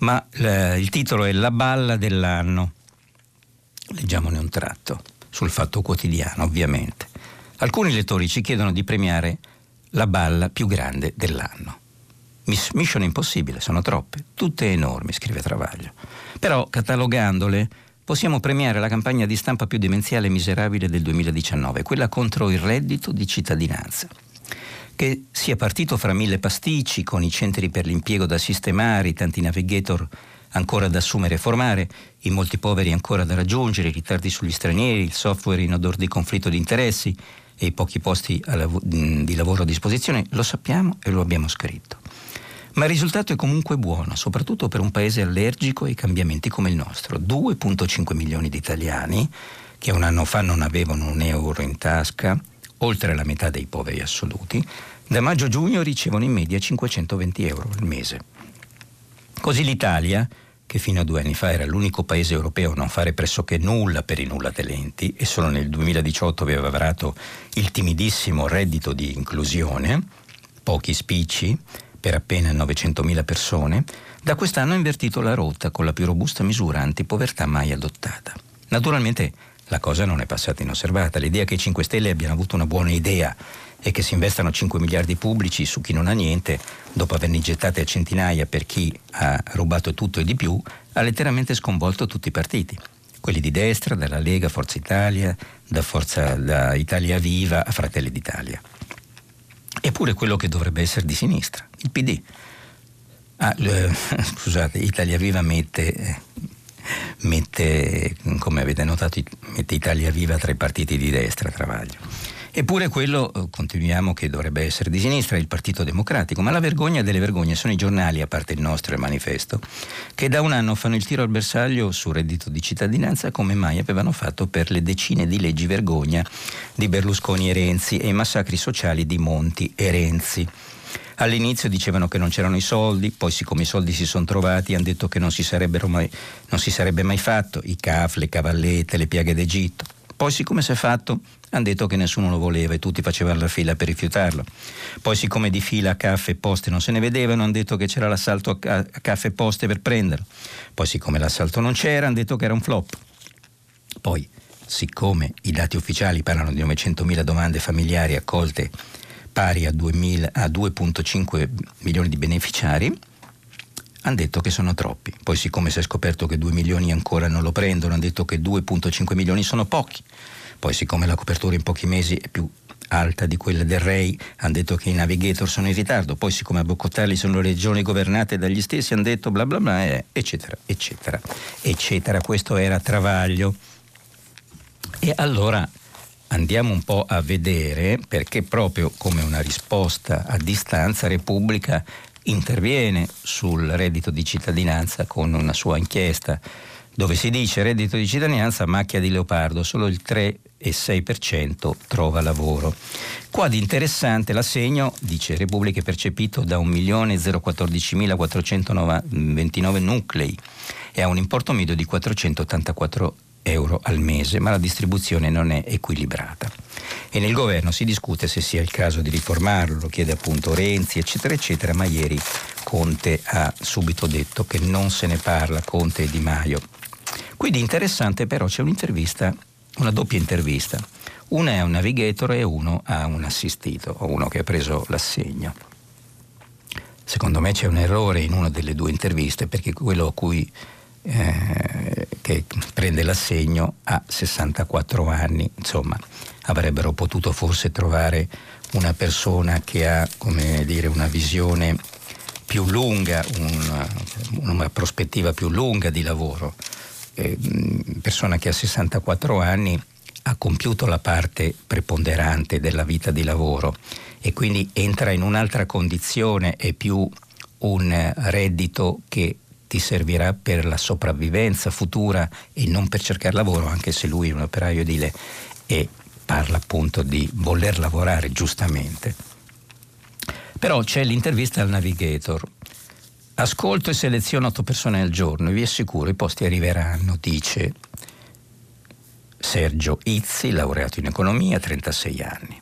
ma il titolo è La balla dell'anno. Leggiamone un tratto, sul fatto quotidiano ovviamente. Alcuni lettori ci chiedono di premiare la balla più grande dell'anno. Mission impossibile, sono troppe, tutte enormi, scrive Travaglio. Però, catalogandole, possiamo premiare la campagna di stampa più demenziale e miserabile del 2019, quella contro il reddito di cittadinanza. Che sia partito fra mille pasticci, con i centri per l'impiego da sistemare, i tanti navigator ancora da assumere e formare, i molti poveri ancora da raggiungere, i ritardi sugli stranieri, il software in odor di conflitto di interessi e i pochi posti di lavoro a disposizione, lo sappiamo e lo abbiamo scritto. Ma il risultato è comunque buono, soprattutto per un paese allergico ai cambiamenti come il nostro. 2,5 milioni di italiani che un anno fa non avevano un euro in tasca, oltre la metà dei poveri assoluti, da maggio-giugno ricevono in media 520 euro al mese. Così l'Italia che fino a due anni fa era l'unico paese europeo a non fare pressoché nulla per i nulla talenti e solo nel 2018 aveva varato il timidissimo reddito di inclusione, pochi spicci per appena 900.000 persone, da quest'anno ha invertito la rotta con la più robusta misura antipovertà mai adottata. Naturalmente la cosa non è passata inosservata, l'idea che i 5 Stelle abbiano avuto una buona idea e che si investano 5 miliardi pubblici su chi non ha niente, dopo averne gettate a centinaia per chi ha rubato tutto e di più, ha letteralmente sconvolto tutti i partiti. Quelli di destra, dalla Lega, Forza Italia, da, Forza, da Italia Viva a Fratelli d'Italia. Eppure quello che dovrebbe essere di sinistra, il PD. Ah, eh, [LAUGHS] scusate, Italia Viva mette, mette, come avete notato, mette Italia Viva tra i partiti di destra, Travaglio. Eppure quello, eh, continuiamo, che dovrebbe essere di sinistra, il Partito Democratico, ma la vergogna delle vergogne sono i giornali, a parte il nostro e il manifesto, che da un anno fanno il tiro al bersaglio sul reddito di cittadinanza come mai avevano fatto per le decine di leggi vergogna di Berlusconi e Renzi e i massacri sociali di Monti e Renzi. All'inizio dicevano che non c'erano i soldi, poi siccome i soldi si sono trovati hanno detto che non si, mai, non si sarebbe mai fatto, i CAF, le cavallette, le piaghe d'Egitto. Poi siccome si è fatto, hanno detto che nessuno lo voleva e tutti facevano la fila per rifiutarlo. Poi siccome di fila a caffè e poste non se ne vedevano, hanno detto che c'era l'assalto a caffè e poste per prenderlo. Poi siccome l'assalto non c'era, hanno detto che era un flop. Poi, siccome i dati ufficiali parlano di 900.000 domande familiari accolte pari a, 2.000, a 2.5 milioni di beneficiari, hanno detto che sono troppi. Poi siccome si è scoperto che 2 milioni ancora non lo prendono, hanno detto che 2.5 milioni sono pochi. Poi siccome la copertura in pochi mesi è più alta di quella del REI, hanno detto che i navigator sono in ritardo, poi siccome a Boccotali sono regioni governate dagli stessi, hanno detto bla bla bla, eh, eccetera, eccetera, eccetera. Questo era Travaglio. E allora andiamo un po' a vedere perché proprio come una risposta a distanza Repubblica interviene sul reddito di cittadinanza con una sua inchiesta dove si dice reddito di cittadinanza macchia di leopardo, solo il 3,6% trova lavoro. Qua di interessante l'assegno, dice Repubblica, è percepito da 1.014.429 nuclei e ha un importo medio di 484 euro al mese, ma la distribuzione non è equilibrata. E nel governo si discute se sia il caso di riformarlo, lo chiede appunto Renzi, eccetera, eccetera, ma ieri Conte ha subito detto che non se ne parla, Conte e Di Maio. Quindi interessante però c'è un'intervista, una doppia intervista. Una è un navigator e uno a un assistito, o uno che ha preso l'assegno. Secondo me c'è un errore in una delle due interviste perché quello a cui eh, che prende l'assegno ha 64 anni, insomma avrebbero potuto forse trovare una persona che ha dire, una visione più lunga, una, una, prospettiva più lunga di lavoro. Eh, persona che ha 64 anni ha compiuto la parte preponderante della vita di lavoro e quindi entra in un'altra condizione, è più un reddito che ti servirà per la sopravvivenza futura e non per cercare lavoro, anche se lui è un operaio edile e parla appunto di voler lavorare giustamente. Però c'è l'intervista al navigator. Ascolto e seleziono otto persone al giorno e vi assicuro i posti arriveranno, dice Sergio Izzi, laureato in economia, 36 anni.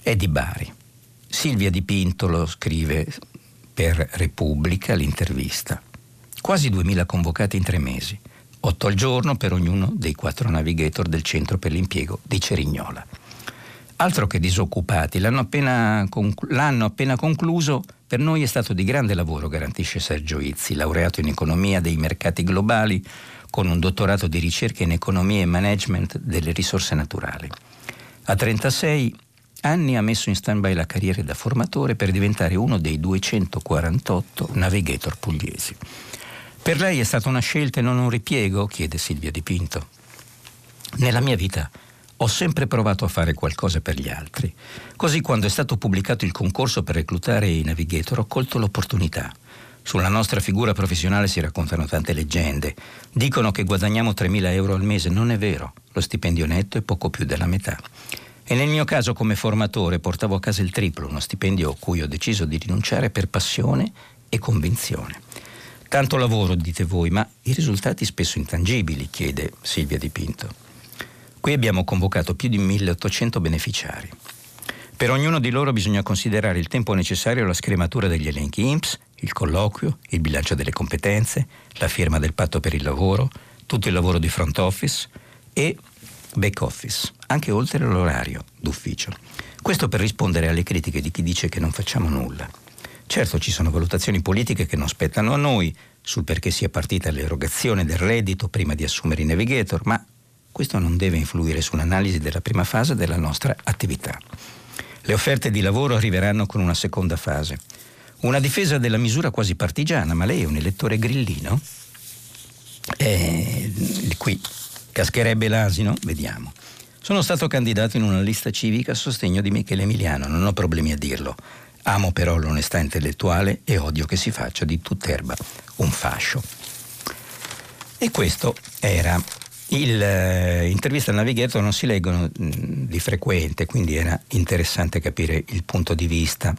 È di Bari. Silvia Di Pinto lo scrive per Repubblica l'intervista. Quasi 2000 convocati in tre mesi, 8 al giorno per ognuno dei quattro navigator del centro per l'impiego di Cerignola. Altro che disoccupati, l'anno appena, conclu- l'anno appena concluso per noi è stato di grande lavoro, garantisce Sergio Izzi, laureato in economia dei mercati globali con un dottorato di ricerca in economia e management delle risorse naturali. A 36 anni ha messo in stand-by la carriera da formatore per diventare uno dei 248 navigator pugliesi. Per lei è stata una scelta e non un ripiego? chiede Silvia Di Pinto. Nella mia vita ho sempre provato a fare qualcosa per gli altri. Così quando è stato pubblicato il concorso per reclutare i navigator ho colto l'opportunità. Sulla nostra figura professionale si raccontano tante leggende. Dicono che guadagniamo 3.000 euro al mese. Non è vero. Lo stipendio netto è poco più della metà. E nel mio caso come formatore portavo a casa il triplo, uno stipendio a cui ho deciso di rinunciare per passione e convinzione. Tanto lavoro, dite voi, ma i risultati spesso intangibili, chiede Silvia Di Pinto. Qui abbiamo convocato più di 1800 beneficiari. Per ognuno di loro bisogna considerare il tempo necessario alla scrematura degli elenchi INPS, il colloquio, il bilancio delle competenze, la firma del patto per il lavoro, tutto il lavoro di front office e back office, anche oltre l'orario d'ufficio. Questo per rispondere alle critiche di chi dice che non facciamo nulla. Certo ci sono valutazioni politiche che non spettano a noi sul perché sia partita l'erogazione del reddito prima di assumere i navigator, ma questo non deve influire sull'analisi della prima fase della nostra attività. Le offerte di lavoro arriveranno con una seconda fase. Una difesa della misura quasi partigiana, ma lei è un elettore grillino? Eh, qui cascherebbe l'asino? Vediamo. Sono stato candidato in una lista civica a sostegno di Michele Emiliano, non ho problemi a dirlo. Amo però l'onestà intellettuale e odio che si faccia di tutt'erba un fascio. E questo era l'intervista eh, al Navigator non si leggono mh, mm, di frequente, quindi era interessante capire il punto di vista.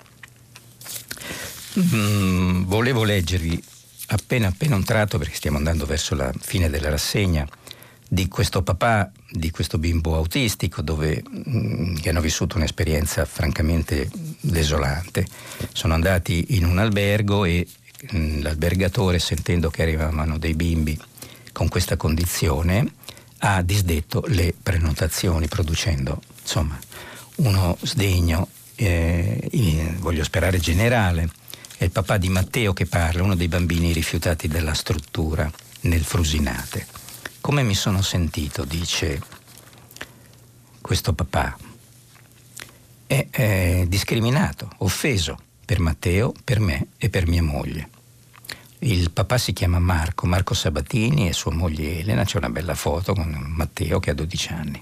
Mm, volevo leggervi appena appena un tratto, perché stiamo andando verso la fine della rassegna, di questo papà, di questo bimbo autistico, dove, mh, mm, che hanno vissuto un'esperienza francamente desolante. Sono andati in un albergo e mh, mm, l'albergatore, sentendo che arrivavano dei bimbi con questa condizione, ha disdetto le prenotazioni, producendo insomma uno sdegno, eh, voglio sperare generale. È il papà di Matteo che parla, uno dei bambini rifiutati dalla struttura nel Frusinate. Come mi sono sentito, dice questo papà, è, è discriminato, offeso per Matteo, per me e per mia moglie. Il papà si chiama Marco, Marco Sabatini e sua moglie Elena, c'è una bella foto con Matteo che ha 12 anni.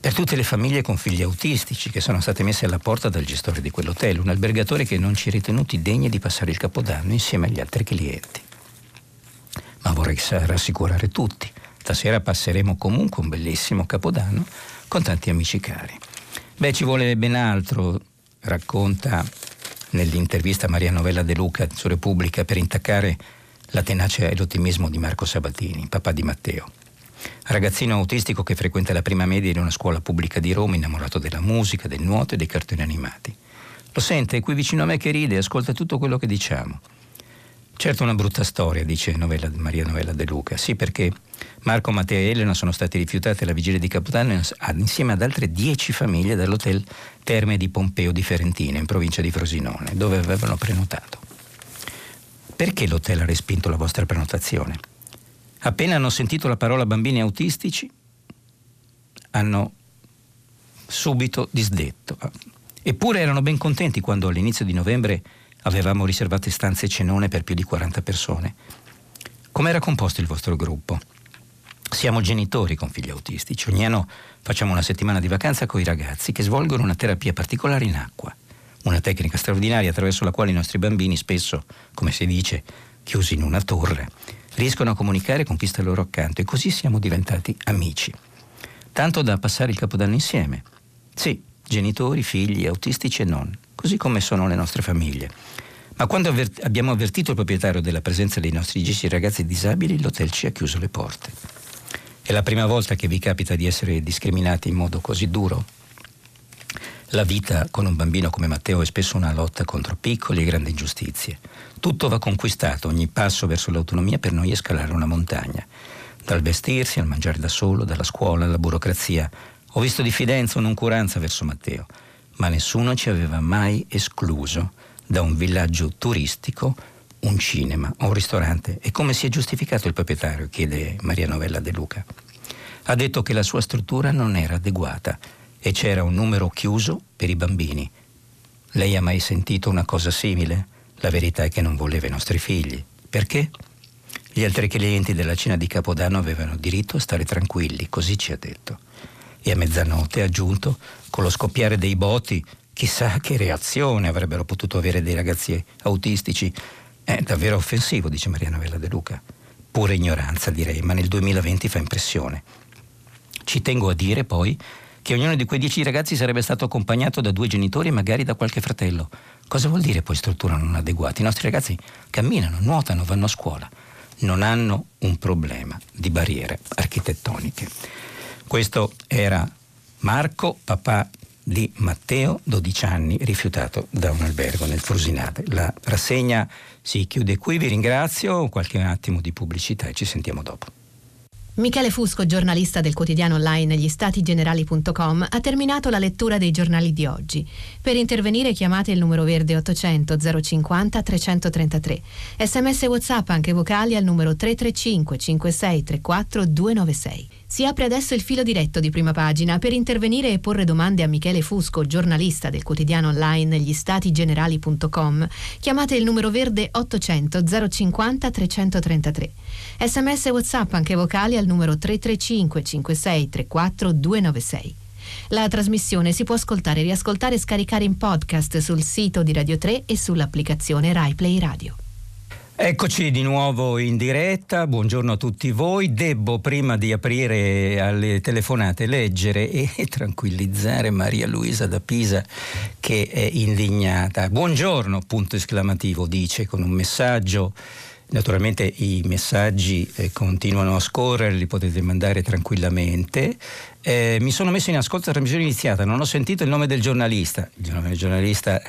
Per tutte le famiglie con figli autistici che sono state messe alla porta dal gestore di quell'hotel, un albergatore che non ci ha ritenuti degni di passare il capodanno insieme agli altri clienti ma vorrei rassicurare tutti. Stasera passeremo comunque un bellissimo capodanno con tanti amici cari. Beh, ci vuole ben altro, racconta nell'intervista Maria Novella De Luca su Repubblica per intaccare la tenacia e l'ottimismo di Marco Sabatini, papà di Matteo. Ragazzino autistico che frequenta la prima media in una scuola pubblica di Roma, innamorato della musica, del nuoto e dei cartoni animati. Lo sente, è qui vicino a me che ride e ascolta tutto quello che diciamo. Certo una brutta storia, dice novella, Maria Novella De Luca. Sì, perché Marco, Matteo e Elena sono stati rifiutati alla vigilia di Capodanno insieme ad altre dieci famiglie dall'hotel Terme di Pompeo di Ferentina, in provincia di Frosinone, dove avevano prenotato. Perché l'hotel ha respinto la vostra prenotazione? Appena hanno sentito la parola bambini autistici, hanno subito disdetto. Eppure erano ben contenti quando all'inizio di novembre Avevamo riservate stanze e cenone per più di 40 persone. Com'era composto il vostro gruppo? Siamo genitori con figli autistici. Ogni anno facciamo una settimana di vacanza con i ragazzi che svolgono una terapia particolare in acqua. Una tecnica straordinaria attraverso la quale i nostri bambini, spesso, come si dice, chiusi in una torre, riescono a comunicare con chi sta loro accanto e così siamo diventati amici. Tanto da passare il capodanno insieme. Sì, genitori, figli, autistici e non così come sono le nostre famiglie. Ma quando avvert- abbiamo avvertito il proprietario della presenza dei nostri dieci ragazzi disabili, l'hotel ci ha chiuso le porte. È la prima volta che vi capita di essere discriminati in modo così duro? La vita con un bambino come Matteo è spesso una lotta contro piccole e grandi ingiustizie. Tutto va conquistato, ogni passo verso l'autonomia per noi è scalare una montagna. Dal vestirsi al mangiare da solo, dalla scuola alla burocrazia. Ho visto diffidenza o noncuranza verso Matteo ma nessuno ci aveva mai escluso da un villaggio turistico un cinema o un ristorante. E come si è giustificato il proprietario? chiede Maria Novella De Luca. Ha detto che la sua struttura non era adeguata e c'era un numero chiuso per i bambini. Lei ha mai sentito una cosa simile? La verità è che non voleva i nostri figli. Perché? Gli altri clienti della cena di Capodanno avevano diritto a stare tranquilli, così ci ha detto e a mezzanotte ha aggiunto, con lo scoppiare dei boti, chissà che reazione avrebbero potuto avere dei ragazzi autistici. È davvero offensivo, dice Maria Novella De Luca. Pure ignoranza, direi, ma nel 2020 fa impressione. Ci tengo a dire poi che ognuno di quei dieci ragazzi sarebbe stato accompagnato da due genitori e magari da qualche fratello. Cosa vuol dire poi struttura non adeguata? I nostri ragazzi camminano, nuotano, vanno a scuola, non hanno un problema di barriere architettoniche. Questo era Marco, papà di Matteo, 12 anni, rifiutato da un albergo nel Frusinate. La rassegna si chiude qui, vi ringrazio, qualche attimo di pubblicità e ci sentiamo dopo. Michele Fusco, giornalista del quotidiano online gli statigenerali.com, ha terminato la lettura dei giornali di oggi. Per intervenire chiamate il numero verde 800 050 333. Sms WhatsApp anche vocali al numero 335 5634 296. Si apre adesso il filo diretto di prima pagina per intervenire e porre domande a Michele Fusco, giornalista del quotidiano online gli statigenerali.com. Chiamate il numero verde 800 050 333. Sms WhatsApp anche vocali al numero 335 5634 296. La trasmissione si può ascoltare, riascoltare e scaricare in podcast sul sito di Radio 3 e sull'applicazione RaiPlay Radio. Eccoci di nuovo in diretta, buongiorno a tutti voi. Debbo prima di aprire alle telefonate leggere e [LAUGHS] tranquillizzare Maria Luisa da Pisa che è indignata. Buongiorno, punto esclamativo, dice con un messaggio Naturalmente i messaggi eh, continuano a scorrere, li potete mandare tranquillamente. Eh, mi sono messo in ascolto la trasmissione iniziata, non ho sentito il nome del giornalista. Il nome del giornalista,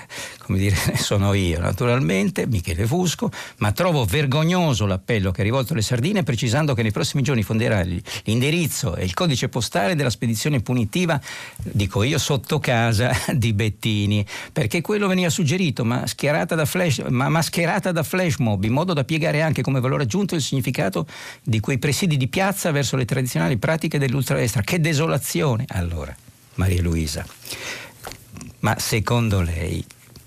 come dire, [LAUGHS] sono io, naturalmente, Michele Fusco, ma trovo vergognoso l'appello che ha rivolto alle sardine precisando che nei prossimi giorni fonderà l'indirizzo e il codice postale della spedizione punitiva, dico io, sotto casa [LAUGHS] di Bettini, perché quello veniva suggerito, ma, da flash, ma mascherata da flash mob, in modo da piegare anche come valore aggiunto il significato di quei presidi di piazza verso le tradizionali pratiche dell'ultradestra. Che desolazione! Desolazione. Allora, Maria Luisa, ma secondo lei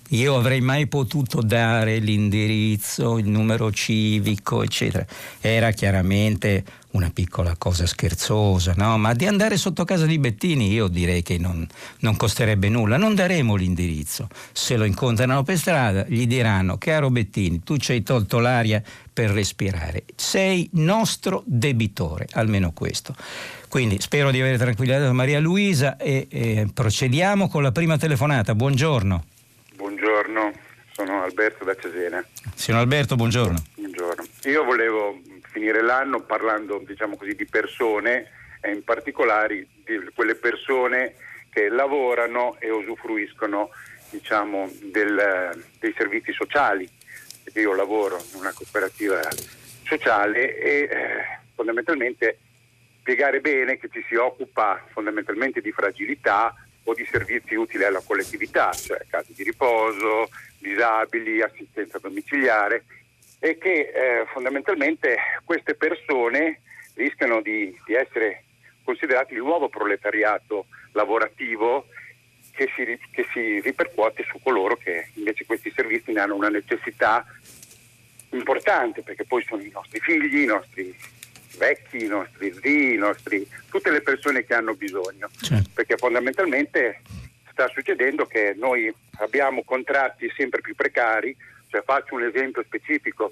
io avrei mai potuto dare l'indirizzo, il numero civico, eccetera. Era chiaramente una piccola cosa scherzosa, no? Ma di andare sotto casa di Bettini io direi che non, non costerebbe nulla. Non daremo l'indirizzo. Se lo incontrano per strada gli diranno, caro Bettini, tu ci hai tolto l'aria per respirare. Sei nostro debitore, almeno questo. Quindi spero di aver tranquillizzato Maria Luisa e, e procediamo con la prima telefonata. Buongiorno. Buongiorno, sono Alberto da Cesena. Signor Alberto, buongiorno. Buongiorno. Io volevo finire l'anno parlando diciamo così, di persone e in particolare di quelle persone che lavorano e usufruiscono diciamo, del, dei servizi sociali. Io lavoro in una cooperativa sociale e eh, fondamentalmente spiegare bene che ci si occupa fondamentalmente di fragilità o di servizi utili alla collettività, cioè case di riposo, disabili, assistenza domiciliare e che eh, fondamentalmente queste persone rischiano di, di, essere considerate il nuovo proletariato lavorativo che si, che si ripercuote su coloro che invece questi servizi ne hanno una necessità importante perché poi sono i nostri figli, i nostri vecchi, i nostri zii, i nostri, tutte le persone che hanno bisogno, certo. perché fondamentalmente sta succedendo che noi abbiamo contratti sempre più precari, cioè faccio un esempio specifico,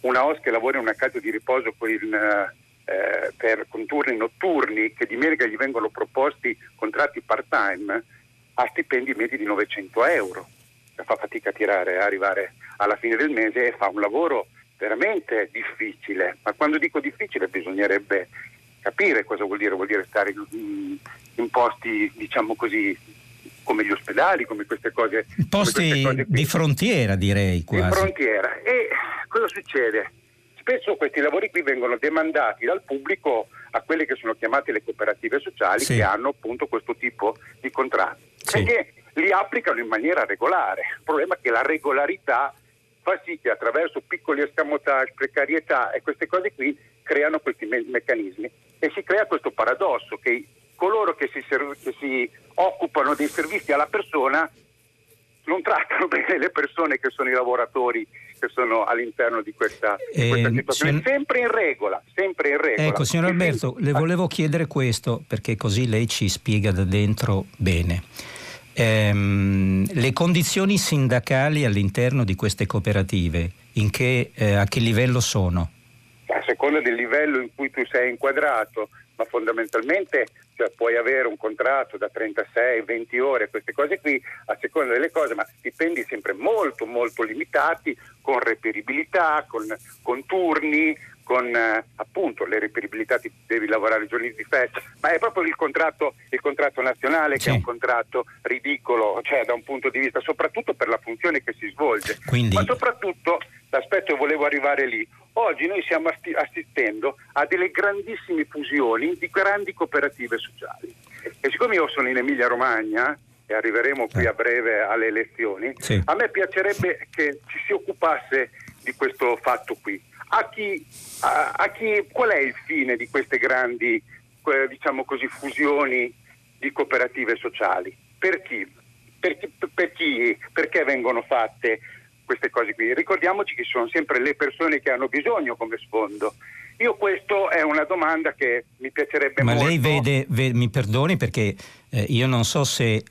una OS che lavora in una casa di riposo con, eh, per, con turni notturni che di merga gli vengono proposti contratti part time a stipendi medi di 900 euro, fa fatica a tirare, a arrivare alla fine del mese e fa un lavoro veramente difficile, ma quando dico difficile bisognerebbe capire cosa vuol dire, vuol dire stare in, posti, diciamo così, come gli ospedali, come queste cose. Posti queste cose di frontiera direi quasi. Di frontiera. E cosa succede? Spesso questi lavori qui vengono demandati dal pubblico a quelle che sono chiamate le cooperative sociali sì. che hanno appunto questo tipo di contratti. Sì. Perché li applicano in maniera regolare. Il problema è che la regolarità fa sì che attraverso piccoli escamotage, precarietà e queste cose qui creano questi me- meccanismi. E si crea questo paradosso che coloro che si, serv- che si occupano dei servizi alla persona non trattano [LAUGHS] bene le persone che sono i lavoratori che sono all'interno di questa, di questa eh, situazione, signor... sempre in regola, sempre in regola. Ecco, signor Alberto, le volevo chiedere questo perché così lei ci spiega da dentro bene ehm, le condizioni sindacali all'interno di queste cooperative, che, eh, a che livello sono? A seconda del livello in cui tu sei inquadrato, ma fondamentalmente cioè puoi avere un contratto da 36, 20 ore, queste cose qui, a seconda delle cose, ma stipendi sempre molto, molto limitati, con reperibilità, con, con turni, con eh, appunto le reperibilità, ti devi lavorare i giorni di festa, ma è proprio il contratto, il contratto nazionale sì. che è un contratto ridicolo, cioè da un punto di vista, soprattutto per la funzione che si svolge, Quindi... ma soprattutto l'aspetto volevo arrivare lì. Oggi noi stiamo assistendo a delle grandissime fusioni di grandi cooperative sociali. E siccome io sono in Emilia Romagna, e arriveremo qui eh. a breve alle elezioni, sì. a me piacerebbe che ci si occupasse di questo fatto qui. A chi, a, a chi, qual è il fine di queste grandi diciamo così, fusioni di cooperative sociali? Per chi? Per, per chi? Perché vengono fatte queste cose qui? Ricordiamoci che sono sempre le persone che hanno bisogno come sfondo. Io questa è una domanda che mi piacerebbe Ma molto. Ma lei vede, vede, mi perdoni perché eh, io non so se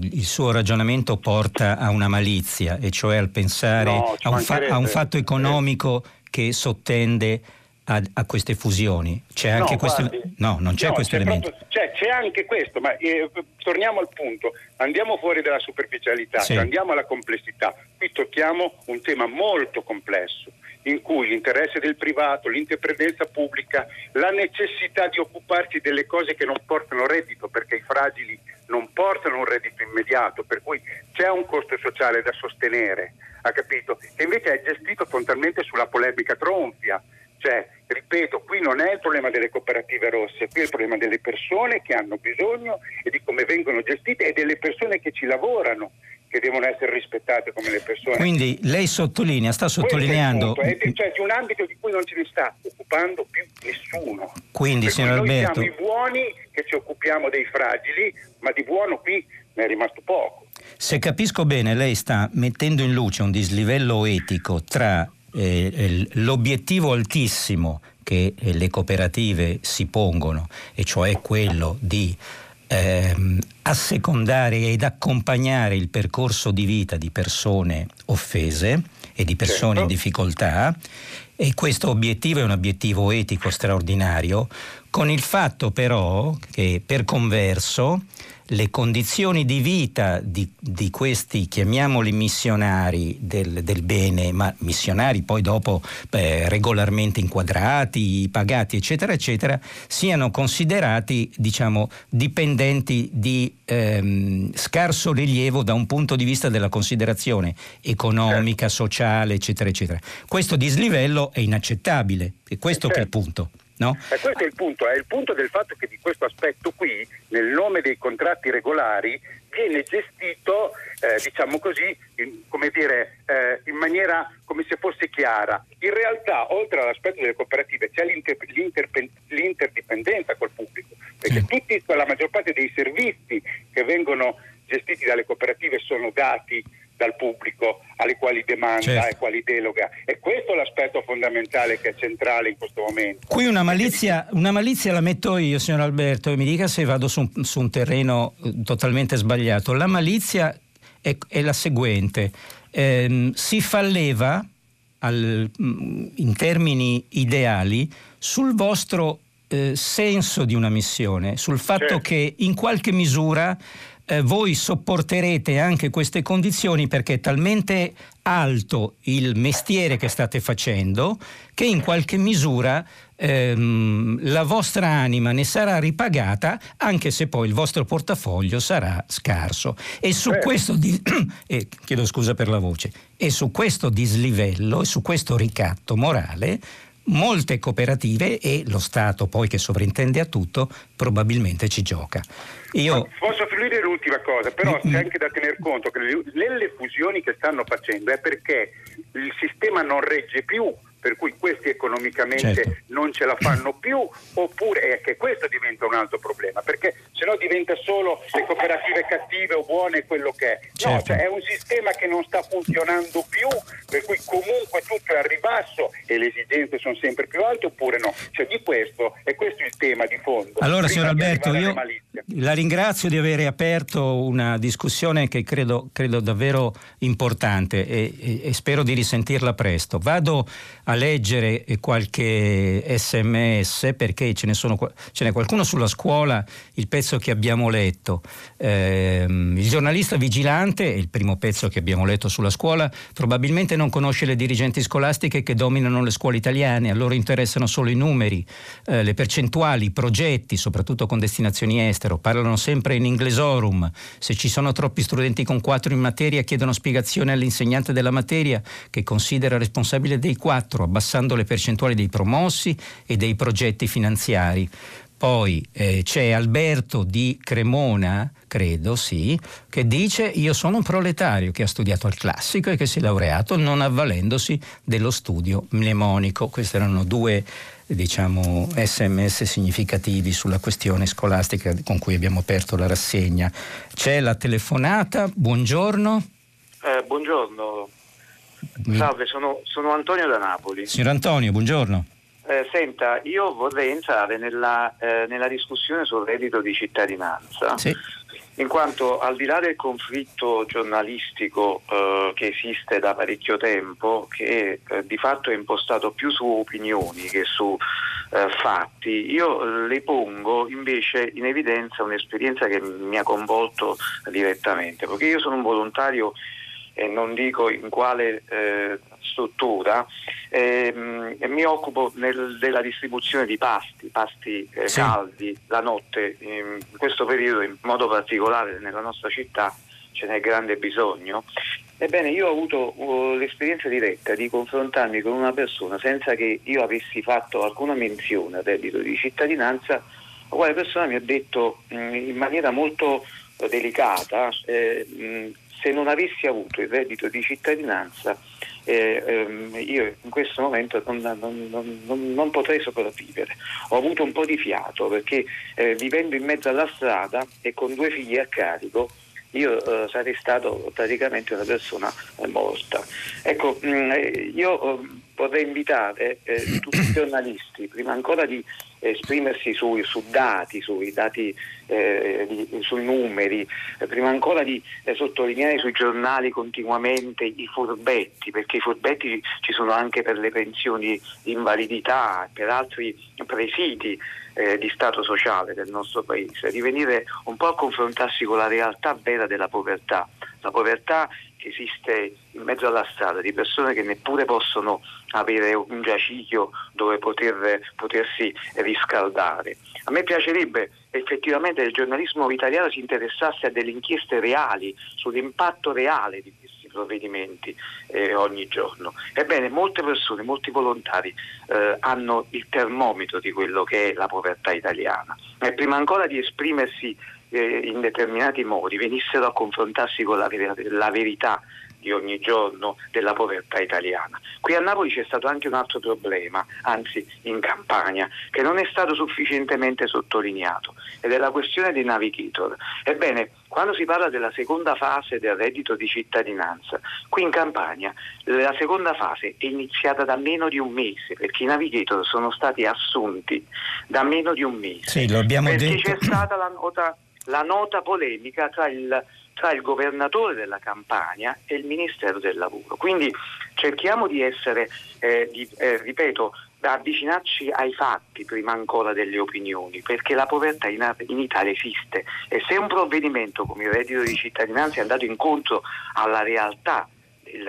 il suo ragionamento porta a una malizia, e cioè al pensare no, a, un fa- a, un fatto economico che sottende a, a queste fusioni. C'è anche no, questo guardi, No, non c'è no, questo c'è elemento. Proprio, c'è, c'è, anche questo, ma eh, torniamo al punto. Andiamo fuori dalla superficialità, sì. cioè andiamo alla complessità. Qui tocchiamo un tema molto complesso in cui l'interesse del privato, l'interpredenza pubblica, la necessità di occuparsi delle cose che non portano reddito, perché i fragili non portano un reddito immediato, per cui c'è un costo sociale da sostenere, ha capito? Che invece è gestito totalmente sulla polemica tronfia. Cioè, ripeto, qui non è il problema delle cooperative rosse, qui è il problema delle persone che hanno bisogno e di come vengono gestite e delle persone che ci lavorano che devono essere rispettate come le persone. Quindi lei sottolinea, sta sottolineando... È, è, cioè di un ambito di cui non ce ne sta occupando più nessuno. Quindi, signor Alberto... Noi siamo i buoni che ci occupiamo dei fragili, ma di buono qui ne è rimasto poco. Se capisco bene, lei sta mettendo in luce un dislivello etico tra eh, l'obiettivo altissimo che eh, le cooperative si pongono, e cioè quello di ehm, assecondare ed accompagnare il percorso di vita di persone offese e di persone certo. in difficoltà e questo obiettivo è un obiettivo etico straordinario, con il fatto però che per converso le condizioni di vita di, di questi, chiamiamoli missionari del, del, bene, ma missionari poi dopo eh, regolarmente inquadrati, pagati, eccetera, eccetera, siano considerati, diciamo, dipendenti di ehm, scarso rilievo da un punto di vista della considerazione economica, sociale, eccetera, eccetera. Questo dislivello è inaccettabile e questo certo. è il punto. No? E questo è il punto, è il punto del fatto che di questo aspetto qui, nel nome dei contratti regolari, viene gestito, eh, diciamo così, in, come dire, eh, in maniera come se fosse chiara. In realtà, oltre all'aspetto delle cooperative, c'è l'inter, l'inter, l'interdipendenza col pubblico, perché tutti, la maggior parte dei servizi che vengono gestiti dalle cooperative sono dati dal pubblico alle quali demanda certo. e quali deloga. E questo è l'aspetto fondamentale che è centrale in questo momento. Qui una malizia, una malizia la metto io, signor Alberto, e mi dica se vado su, su un terreno eh, totalmente sbagliato. La malizia è, è la seguente. Eh, si falleva al, mm, in termini ideali sul vostro eh, senso di una missione, sul fatto certo. che in qualche misura eh, voi sopporterete anche queste condizioni perché è talmente alto il mestiere che state facendo che in qualche misura ehm, la vostra anima ne sarà ripagata anche se poi il vostro portafoglio sarà scarso. E su Beh. questo di- eh, [CLEARS THROAT] chiedo scusa per la voce, e su questo dislivello e su questo ricatto morale molte cooperative e lo Stato poi che sovrintende a tutto probabilmente ci gioca. Io... Posso finire l'ultima cosa, però mm-hmm. c'è anche da tener conto che nelle fusioni che stanno facendo è perché il sistema non regge più per cui questi economicamente certo. non ce la fanno più, oppure è che questo diventa un altro problema, perché se no diventa solo le cooperative cattive o buone quello che è. Certo. No, cioè è un sistema che non sta funzionando più, per cui comunque tutto è a ribasso e le esigenze sono sempre più alte oppure no. Cioè di questo, e questo è il tema di fondo. Allora, signor Alberto, io la ringrazio di aver aperto una discussione che credo, credo davvero importante e, e, e spero di risentirla presto. Vado a leggere qualche sms perché ce, sono, ce n'è qualcuno sulla scuola, il pezzo che abbiamo letto. Eh, il giornalista vigilante, il primo pezzo che abbiamo letto sulla scuola, probabilmente non conosce le dirigenti scolastiche che dominano le scuole italiane, a loro interessano solo i numeri, eh, le percentuali, i progetti, soprattutto con destinazioni estero, parlano sempre in inglesorum, se ci sono troppi studenti con quattro in materia chiedono spiegazione all'insegnante della materia che considera responsabile dei quattro, abbassando le percentuali dei promossi e dei progetti finanziari. Poi eh, c'è Alberto di Cremona, credo, sì, che dice io sono un proletario che ha studiato al classico e che si è laureato non avvalendosi dello studio mnemonico. Questi erano due diciamo, sms significativi sulla questione scolastica con cui abbiamo aperto la rassegna. C'è la telefonata, buongiorno. Eh, buongiorno, Salve, sono, sono, Antonio da Napoli. Signor Antonio, buongiorno. Eh, senta, io vorrei entrare nella, eh, nella, discussione sul reddito di cittadinanza, sì. in quanto al di là del conflitto giornalistico eh, che esiste da parecchio tempo, che eh, di fatto è impostato più su opinioni che su eh, fatti, io le pongo invece in evidenza un'esperienza che mi ha coinvolto direttamente, perché io sono un volontario e non dico in quale eh, struttura, ehm, mi occupo nel, della distribuzione di pasti, pasti eh, sì. caldi la notte, in questo periodo in modo particolare nella nostra città ce n'è grande bisogno. Ebbene, io ho avuto uh, l'esperienza diretta di confrontarmi con una persona senza che io avessi fatto alcuna menzione al reddito di cittadinanza, la quale persona mi ha detto mh, mm, in maniera molto delicata eh, mh, se non avessi avuto il reddito di cittadinanza eh, ehm, io in questo momento non, non, non, non, potrei sopravvivere. Ho avuto un po' di fiato perché eh, vivendo in mezzo alla strada e con due figli a carico io eh, sarei stato praticamente una persona eh, morta. Ecco, mh, mm, eh, io eh, vorrei invitare tutti i giornalisti, prima ancora di esprimersi su, su dati, sui dati, eh, di, sui numeri, eh, prima ancora di eh, sottolineare sui giornali continuamente i furbetti, perché i furbetti ci sono anche per le pensioni di invalidità, per altri presidi eh, di stato sociale del nostro paese, di venire un po' a confrontarsi con la realtà vera della povertà, la povertà che esiste in mezzo alla strada di persone che neppure possono avere un giaciglio dove poter, potersi riscaldare. A me piacerebbe effettivamente che il giornalismo italiano si interessasse a delle inchieste reali sull'impatto reale di questi provvedimenti eh, ogni giorno. Ebbene, molte persone, molti volontari eh, hanno il termometro di quello che è la povertà italiana e prima ancora di esprimersi eh, in determinati modi venissero a confrontarsi con la, la verità di ogni giorno della povertà italiana. Qui a Napoli c'è stato anche un altro problema, anzi in Campania, che non è stato sufficientemente sottolineato ed è la questione dei navigator. Ebbene, quando si parla della seconda fase del reddito di cittadinanza, qui in Campania la seconda fase è iniziata da meno di un mese, perché i navigator sono stati assunti da meno di un mese. Sì, lo abbiamo perché detto. c'è stata la nota, la nota polemica tra il tra il governatore della Campania e il Ministero del Lavoro. Quindi cerchiamo di essere, eh, di, eh, ripeto, avvicinarci ai fatti prima ancora delle opinioni, perché la povertà in, in, Italia esiste e se un provvedimento come il reddito di cittadinanza è andato incontro alla realtà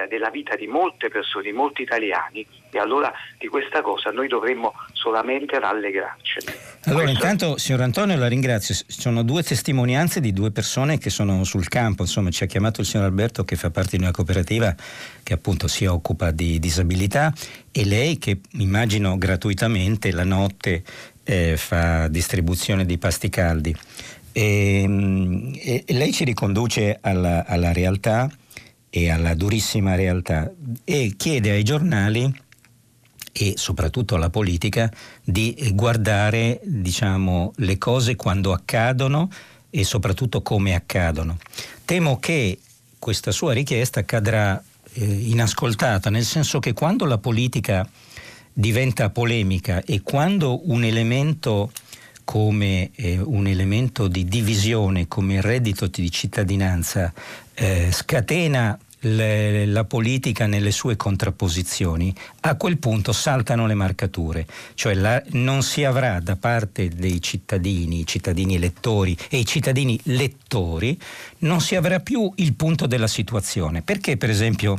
della vita di molte persone, di molti italiani, e allora di questa cosa noi dovremmo solamente rallegrarcene. Allora Questo... intanto signor Antonio la ringrazio, sono due testimonianze di due persone che sono sul campo, insomma ci ha chiamato il signor Alberto che fa parte di una cooperativa che appunto si occupa di disabilità e lei che immagino gratuitamente la notte eh, fa distribuzione di pasti caldi. Ehm, e, e lei ci riconduce alla, alla realtà e alla durissima realtà e chiede ai giornali e soprattutto alla politica di guardare diciamo, le cose quando accadono e soprattutto come accadono. Temo che questa sua richiesta cadrà eh, inascoltata, nel senso che quando la politica diventa polemica e quando un elemento come eh, un elemento di divisione come il reddito di cittadinanza eh, scatena le, la politica nelle sue contrapposizioni, a quel punto saltano le marcature, cioè la, non si avrà da parte dei cittadini, i cittadini elettori e i cittadini lettori, non si avrà più il punto della situazione. Perché per esempio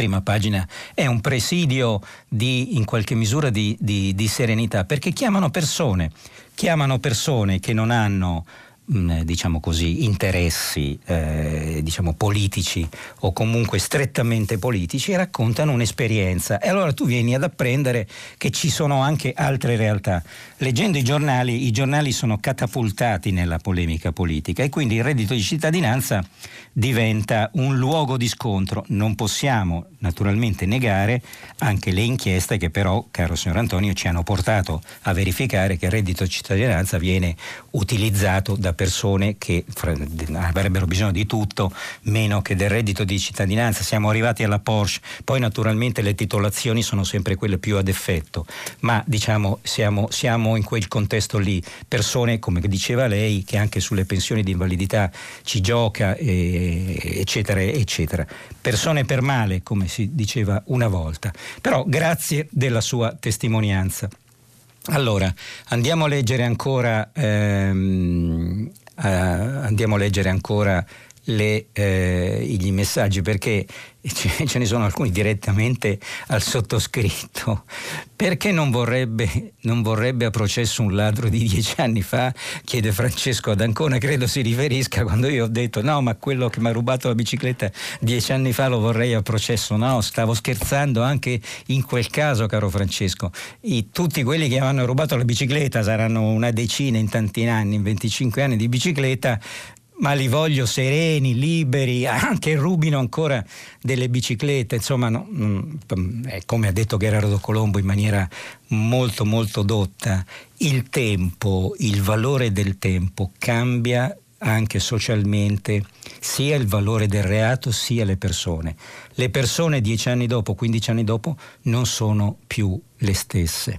prima pagina è un presidio di, in qualche misura di, di, di serenità, perché chiamano persone, chiamano persone che non hanno Mm, diciamo così, interessi eh, diciamo politici o comunque strettamente politici raccontano un'esperienza. E allora tu vieni ad apprendere che ci sono anche altre realtà. Leggendo i giornali, i giornali sono catapultati nella polemica politica e quindi il reddito di cittadinanza diventa un luogo di scontro. Non possiamo naturalmente negare anche le inchieste che però, caro signor Antonio, ci hanno portato a verificare che il reddito di cittadinanza viene utilizzato da persone che avrebbero bisogno di tutto meno che del reddito di cittadinanza. Siamo arrivati alla Porsche, poi naturalmente le titolazioni sono sempre quelle più ad effetto, ma diciamo siamo, siamo in quel contesto lì, persone come diceva lei che anche sulle pensioni di invalidità ci gioca, eh, eccetera, eccetera. Persone per male, come si diceva una volta. Però grazie della sua testimonianza. Allora, andiamo a leggere ancora, ehm, eh, andiamo a leggere ancora le, eh, i messaggi perché [LAUGHS] ce ne sono alcuni direttamente al sottoscritto. Perché non vorrebbe, non vorrebbe, a processo un ladro di dieci anni fa? chiede Francesco ad Ancona, credo si riferisca quando io ho detto no, ma quello che mi ha rubato la bicicletta dieci anni fa lo vorrei a processo. No, stavo scherzando anche in quel caso, caro Francesco. I, tutti quelli che hanno rubato la bicicletta saranno una decina in tanti anni, in 25 anni di bicicletta, ma li voglio sereni, liberi, [LAUGHS] anche rubino ancora delle biciclette, insomma, no, mm, come ha detto Gerardo Colombo in maniera molto molto dotta, il tempo, il valore del tempo cambia anche socialmente sia il valore del reato sia le persone. Le persone dieci anni dopo, quindici anni dopo non sono più le stesse.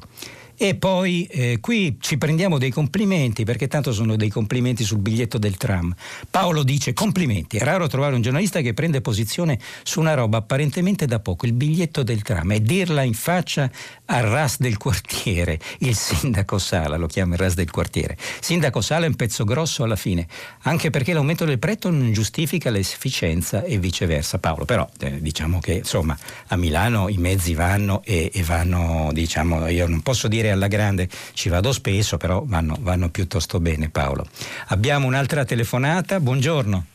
E poi eh, qui ci prendiamo dei complimenti, perché tanto sono dei complimenti sul biglietto del tram. Paolo dice complimenti, è raro trovare un giornalista che prende posizione su una roba apparentemente da poco, il biglietto del tram, e dirla in faccia al RAS del quartiere, il sindaco Sala, lo chiama il RAS del quartiere. Sindaco Sala è un pezzo grosso alla fine, anche perché l'aumento del prezzo non giustifica l'efficienza e viceversa. Paolo, però eh, diciamo che insomma a Milano i mezzi vanno e, e vanno, diciamo, io non posso dire alla grande ci vado spesso, però vanno, vanno piuttosto bene Paolo. Abbiamo un'altra telefonata, buongiorno.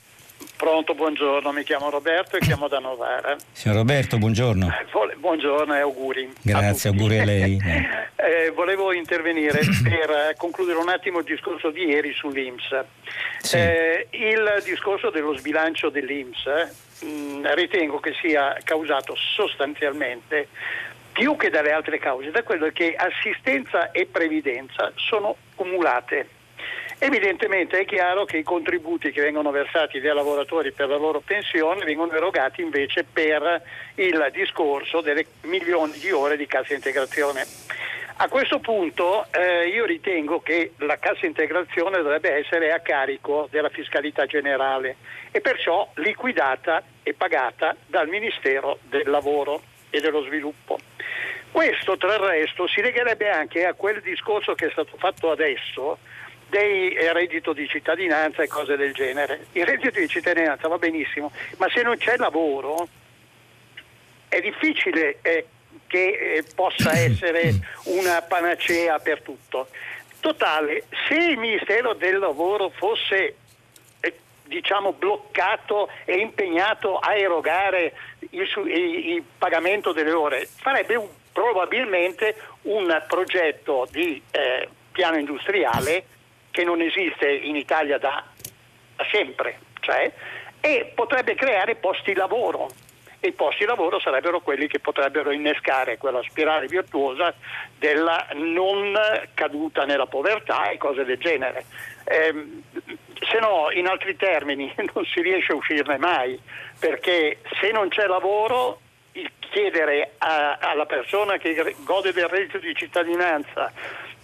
Pronto, buongiorno, mi chiamo Roberto e chiamo da Novara. Signor Roberto, buongiorno. Eh, buongiorno e auguri. Grazie, auguri a lei. [LAUGHS] eh, volevo intervenire [CLEARS THROAT] per concludere un attimo il discorso di ieri sull'Inps. Sì. Eh, il discorso dello sbilancio dell'Inps mh, ritengo che sia causato sostanzialmente più che dalle altre cause, da quello che assistenza e previdenza sono cumulate. Evidentemente è chiaro che i contributi che vengono versati dai lavoratori per la loro pensione vengono erogati invece per il discorso delle milioni di ore di cassa integrazione. A questo punto eh, io ritengo che la cassa integrazione dovrebbe essere a carico della fiscalità generale e perciò liquidata e pagata dal Ministero del Lavoro e dello Sviluppo. Questo tra il resto si legherebbe anche a quel discorso che è stato fatto adesso dei eh, reddito di cittadinanza e cose del genere. Il reddito di cittadinanza va benissimo, ma se non c'è lavoro è difficile eh, che eh, possa [COUGHS] essere una panacea per tutto. Totale, se il Ministero del Lavoro fosse eh, diciamo bloccato e impegnato a erogare il, il, il pagamento delle ore, farebbe un probabilmente un progetto di eh, piano industriale che non esiste in Italia da, da sempre, cioè, e potrebbe creare posti di lavoro i posti di lavoro sarebbero quelli che potrebbero innescare quella spirale virtuosa della non caduta nella povertà e cose del genere. Eh, se no, in altri termini, [LAUGHS] non si riesce a uscirne mai, perché se non c'è lavoro chiedere a, alla persona che gode del reddito di cittadinanza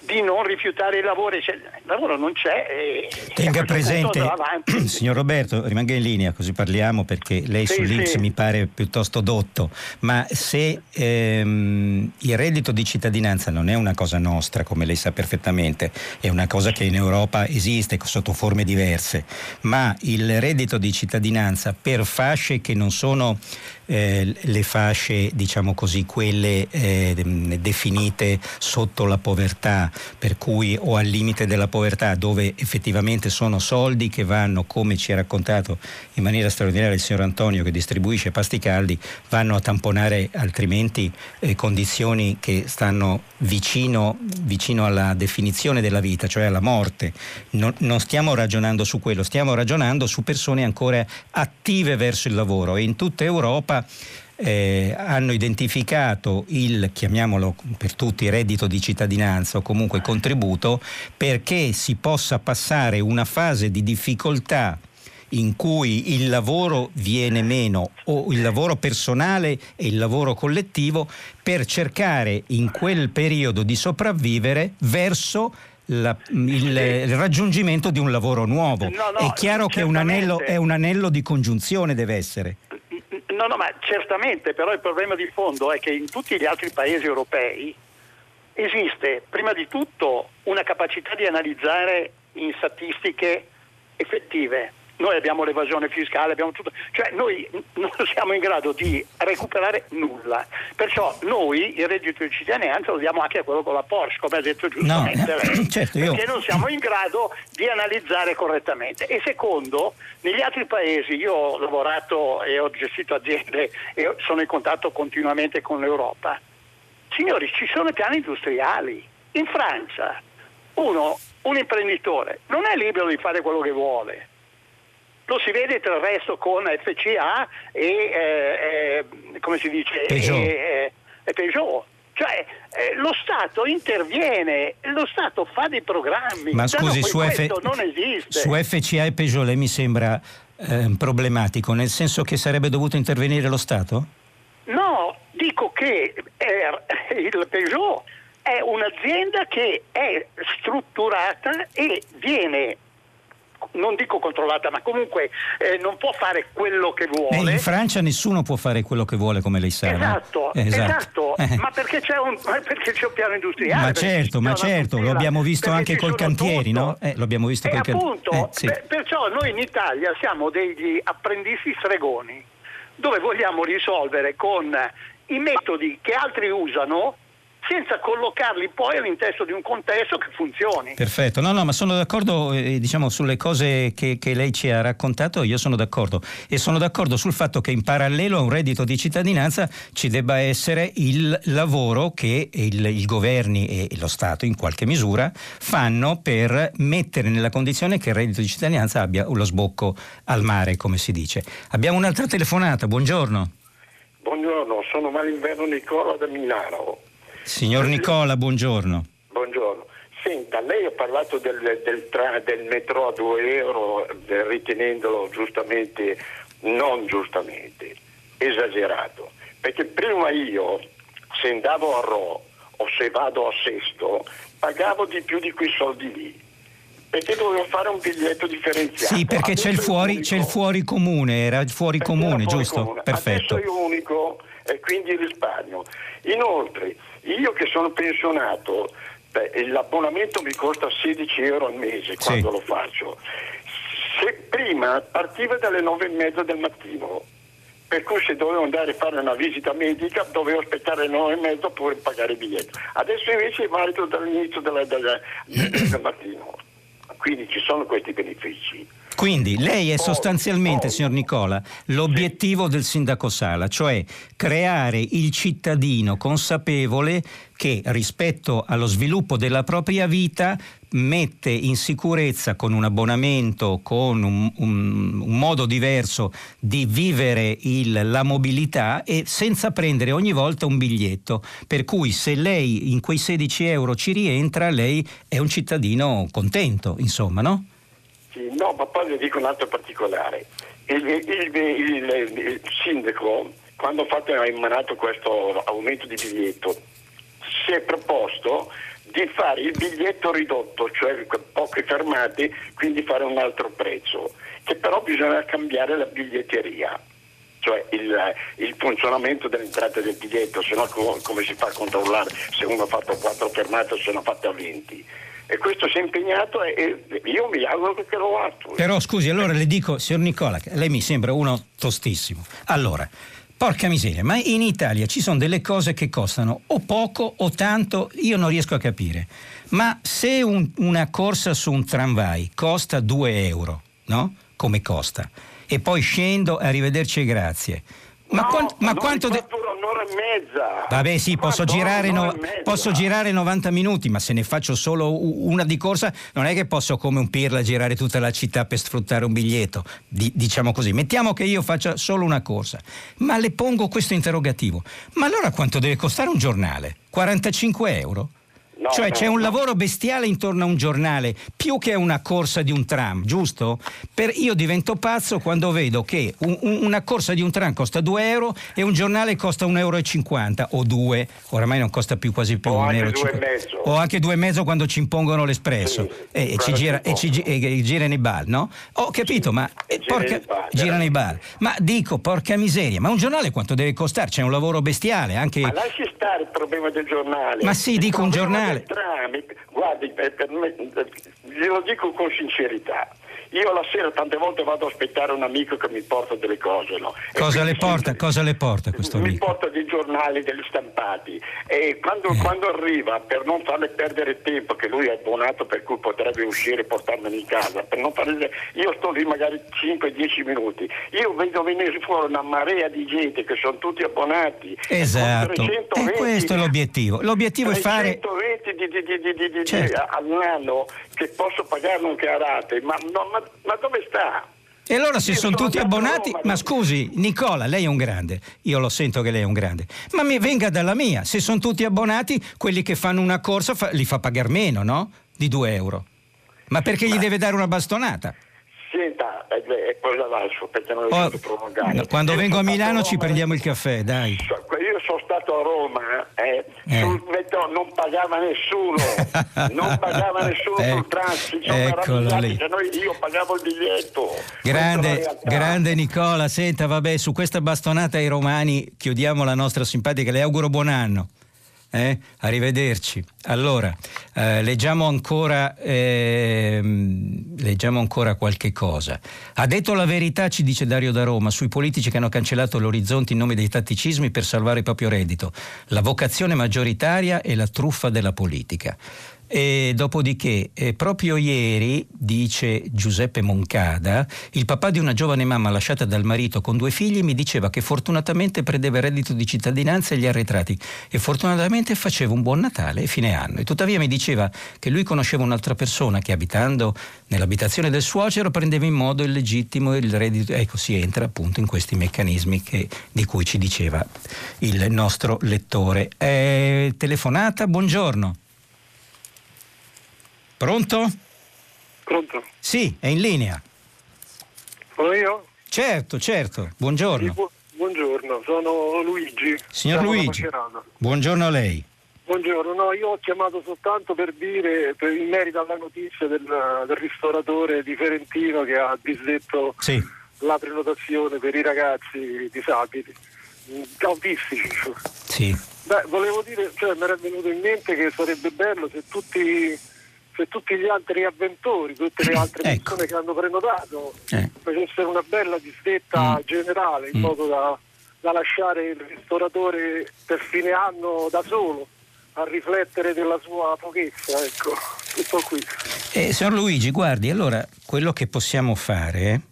di non rifiutare i lavori, cioè, il lavoro non c'è. E, Tenga presente, [CLEARS THROAT] signor Roberto, rimanga in linea così parliamo perché lei sì, sull'Inps sì. mi pare piuttosto dotto, ma se ehm, il reddito di cittadinanza non è una cosa nostra, come lei sa perfettamente, è una cosa che in Europa esiste sotto forme diverse, ma il reddito di cittadinanza per fasce che non sono eh, le fasce, diciamo così, quelle eh, definite sotto la povertà, per cui o al limite della povertà, dove effettivamente sono soldi che vanno, come ci ha raccontato in maniera straordinaria il signor Antonio che distribuisce pasti caldi, vanno a tamponare altrimenti eh, condizioni che stanno vicino, vicino, alla definizione della vita, cioè alla morte. Non, non stiamo ragionando su quello, stiamo ragionando su persone ancora attive verso il lavoro e in tutta Europa eh, hanno identificato il, chiamiamolo per tutti, reddito di cittadinanza o comunque contributo perché si possa passare una fase di difficoltà in cui il lavoro viene meno o il lavoro personale e il lavoro collettivo per cercare in quel periodo di sopravvivere verso la, il, il, raggiungimento di un lavoro nuovo. No, no, è chiaro che un anello, è un anello di congiunzione, deve essere. No, no, ma certamente, però il problema di fondo è che in tutti gli altri paesi europei esiste prima di tutto una capacità di analizzare in statistiche effettive noi abbiamo l'evasione fiscale, abbiamo tutto, cioè noi non siamo in grado di recuperare nulla. Perciò noi il reddito di cittadinanza lo diamo anche a quello con la Porsche, come ha detto giustamente no, lei, [COUGHS] certo, io... perché non siamo in grado di analizzare correttamente. E secondo, negli altri paesi, io ho lavorato e ho gestito aziende e sono in contatto continuamente con l'Europa, signori, ci sono i piani industriali. In Francia uno, un imprenditore, non è libero di fare quello che vuole lo si vede tra il resto con FCA e, eh, eh, come si dice, Peugeot. E, e Peugeot. Cioè eh, lo Stato interviene, lo Stato fa dei programmi. Ma scusi, su, F... su, FCA e Peugeot lei mi sembra eh, problematico, nel senso che sarebbe dovuto intervenire lo Stato? No, dico che eh, il Peugeot è un'azienda che è strutturata e viene non dico controllata, ma comunque eh, non può fare quello che vuole. Eh, in Francia nessuno può fare quello che vuole, come lei sa. Esatto, no? esatto. esatto. Eh. ma perché c'è, un, perché c'è, un, piano industriale? Ma certo, ma certo, lo abbiamo visto anche col cantieri, tutto. no? Eh, lo abbiamo visto col. Appunto, eh, sì. perciò noi in Italia siamo degli apprendisti stregoni, dove vogliamo risolvere con i metodi che altri usano senza collocarli poi all'interno di un contesto che funzioni. Perfetto, no, no, ma sono d'accordo eh, diciamo, sulle cose che, che, lei ci ha raccontato, io sono d'accordo e sono d'accordo sul fatto che in parallelo a un reddito di cittadinanza ci debba essere il lavoro che il, i governi e lo Stato in qualche misura fanno per mettere nella condizione che il reddito di cittadinanza abbia lo sbocco al mare, come si dice. Abbiamo un'altra telefonata, buongiorno. Buongiorno, sono Malinverno Nicola da Milano. Signor Nicola, buongiorno. Buongiorno. Senta, lei ha parlato del, del, tra, del metro a 2 euro ritenendolo giustamente, non giustamente, esagerato. Perché prima io, se andavo a Ro o se vado a Sesto, pagavo di più di quei soldi lì perché dovevo fare un biglietto differenziato. Sì, perché c'è il, fuori, c'è il, fuori, comune, era il fuori perché comune, fuori giusto? Comune. Perfetto. Adesso è unico e quindi risparmio. Inoltre, io che sono pensionato, beh, l'abbonamento mi costa 16 euro al mese quando sì. lo faccio. Se prima partiva dalle 9 e mezza del mattino, per cui se dovevo andare a fare una visita medica dovevo aspettare le 9 e mezza oppure pagare il biglietto. Adesso invece è valido dall'inizio della, della, del mattino. Quindi ci sono questi benefici. Quindi lei è sostanzialmente, signor Nicola, l'obiettivo del sindaco Sala, cioè creare il cittadino consapevole che rispetto allo sviluppo della propria vita mette in sicurezza con un abbonamento, con un, un, un modo diverso di vivere il, la mobilità e senza prendere ogni volta un biglietto. Per cui se lei in quei 16 euro ci rientra, lei è un cittadino contento, insomma, no? Sì, no, ma poi le dico un altro particolare. Il, il, il, il sindaco, quando ha, fatto, ha emanato questo aumento di biglietto, si è proposto di fare il biglietto ridotto, cioè poche fermate, quindi fare un altro prezzo, che però bisogna cambiare la biglietteria cioè il, il, funzionamento dell'entrata del biglietto, se no come si fa a controllare se uno ha fatto quattro fermate o se ne ha fatte a 20 e questo si è impegnato e io mi auguro che lo attui. Però scusi, allora le dico, signor Nicola, lei mi sembra uno tostissimo. Allora, porca miseria, ma in Italia ci sono delle cose che costano o poco o tanto, io non riesco a capire. Ma se un, una corsa su un tramvai costa 2 euro, no? Come costa? E poi scendo, arrivederci e grazie ma, no, quant- ma quanto... De- un'ora e mezza. Vabbè sì, posso, girare, no, posso girare 90 minuti, ma se ne faccio solo una di corsa, non è che posso come un pirla girare tutta la città per sfruttare un biglietto, di- diciamo così. Mettiamo che io faccia solo una corsa, ma le pongo questo interrogativo. Ma allora quanto deve costare un giornale? 45 euro? No, cioè no, c'è un no. lavoro bestiale intorno a un giornale, più che una corsa di un tram, giusto? Per, io divento pazzo quando vedo che un, un, una corsa di un tram costa 2 euro e un giornale costa 1,50 euro o 2, oramai non costa più quasi più 1,50 euro. O anche 2,5 quando ci impongono l'espresso sì, e, e, ci gira, e, ci, e, gira nei bar, no? Ho capito, sì, ma eh, porca, bar, gira nei bar. Ma dico, porca miseria, ma un giornale quanto deve costare? C'è un lavoro bestiale anche... Ma lasci stare il problema del giornale. Ma sì, dico un giornale male. Guardi, per me, glielo dico con sincerità. Io la sera tante volte vado a aspettare un amico che mi porta delle cose. No? Cosa, le porta, cosa le porta questo mi amico? Mi porta dei giornali, degli stampati e quando, eh. quando, arriva per non farle perdere tempo, che lui è abbonato per cui potrebbe uscire e portarmeli in casa, per non farle, io sto lì magari 5-10 minuti, io vedo venire fuori una marea di gente che sono tutti abbonati. Esatto, e questo è l'obiettivo. L'obiettivo è fare... 120 di, di, di, di, certo. all'anno che posso pagare anche a rate, ma, no, ma ma dove sta? E allora se sono, sono tutti abbonati, Roma, ma scusi Nicola, lei è un grande, io lo sento che lei è un grande, ma mi venga dalla mia, se sono tutti abbonati, quelli che fanno una corsa fa, li fa pagare meno, no? Di 2 euro. Ma perché ma... gli deve dare una bastonata? Senta, e eh, poi la lascio perché non oh, prolungare. Quando vengo a Milano ci prendiamo il caffè, dai. Sono stato a Roma, eh, eh. sul metro non pagava nessuno, [LAUGHS] non pagava nessuno sul ecco, transito, eccolo lì. Noi, io pagavo il biglietto. Grande, grande Nicola, senta, vabbè, su questa bastonata ai romani chiudiamo la nostra simpatica, le auguro buon anno. Eh? Arrivederci. Allora, eh, leggiamo, ancora, eh, leggiamo ancora qualche cosa. Ha detto la verità, ci dice Dario da Roma, sui politici che hanno cancellato l'orizzonte in nome dei tatticismi per salvare il proprio reddito. La vocazione maggioritaria e la truffa della politica. E dopodiché, eh, proprio ieri, dice Giuseppe Moncada, il papà di una giovane mamma lasciata dal marito con due figli mi diceva che fortunatamente prendeva il reddito di cittadinanza e gli arretrati e fortunatamente faceva un buon Natale e fine anno. E tuttavia mi diceva che lui conosceva un'altra persona che abitando nell'abitazione del suocero prendeva in modo illegittimo il reddito. Ecco, si entra appunto in questi meccanismi che, di cui ci diceva il nostro lettore. Eh, telefonata, buongiorno. Pronto? Pronto? Sì, è in linea. Sono io? Certo, certo. Buongiorno. Sì, bu- buongiorno, sono Luigi. Signor Luigi, buongiorno a lei. Buongiorno, no, io ho chiamato soltanto per dire, per, in merito alla notizia del, del, ristoratore di Ferentino che ha disdetto sì. la prenotazione per i ragazzi disabili, autistici. Sì. Beh, volevo dire, cioè, mi era venuto in mente che sarebbe bello se tutti se tutti gli altri avventori, tutte le altre ecco. persone che hanno prenotato eh. facessero una bella disdetta mm. generale in mm. modo da, da, lasciare il ristoratore per fine anno da solo a riflettere della sua pochezza, ecco, tutto qui. Eh, signor Luigi, guardi, allora quello che possiamo fare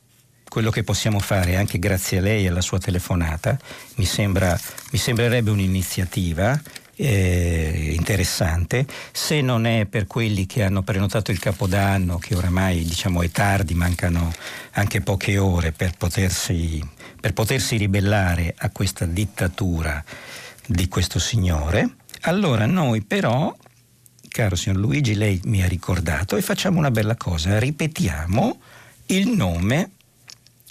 quello che possiamo fare anche grazie a lei e alla sua telefonata mi, sembra, mi sembrerebbe un'iniziativa eh, interessante, se non è per quelli che hanno prenotato il Capodanno, che oramai diciamo, è tardi, mancano anche poche ore per potersi, per potersi ribellare a questa dittatura di questo signore, allora noi però, caro signor Luigi, lei mi ha ricordato e facciamo una bella cosa, ripetiamo il nome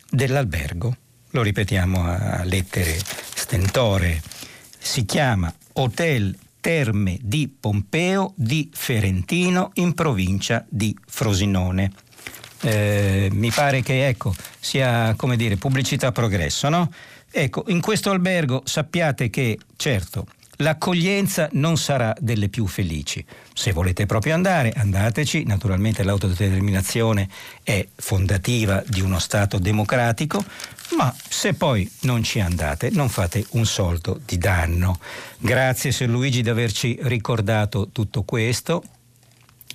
dell'albergo. Lo ripetiamo a lettere stentore. Si chiama Hotel Terme di Pompeo di Ferentino in provincia di Frosinone. Eh, mi pare che ecco, sia come dire pubblicità progresso, no? Ecco, in questo albergo sappiate che, certo, l'accoglienza non sarà delle più felici. Se volete proprio andare, andateci. Naturalmente l'autodeterminazione è fondativa di uno Stato democratico, ma se poi non ci andate non fate un soldo di danno. Grazie Ser Luigi di averci ricordato tutto questo.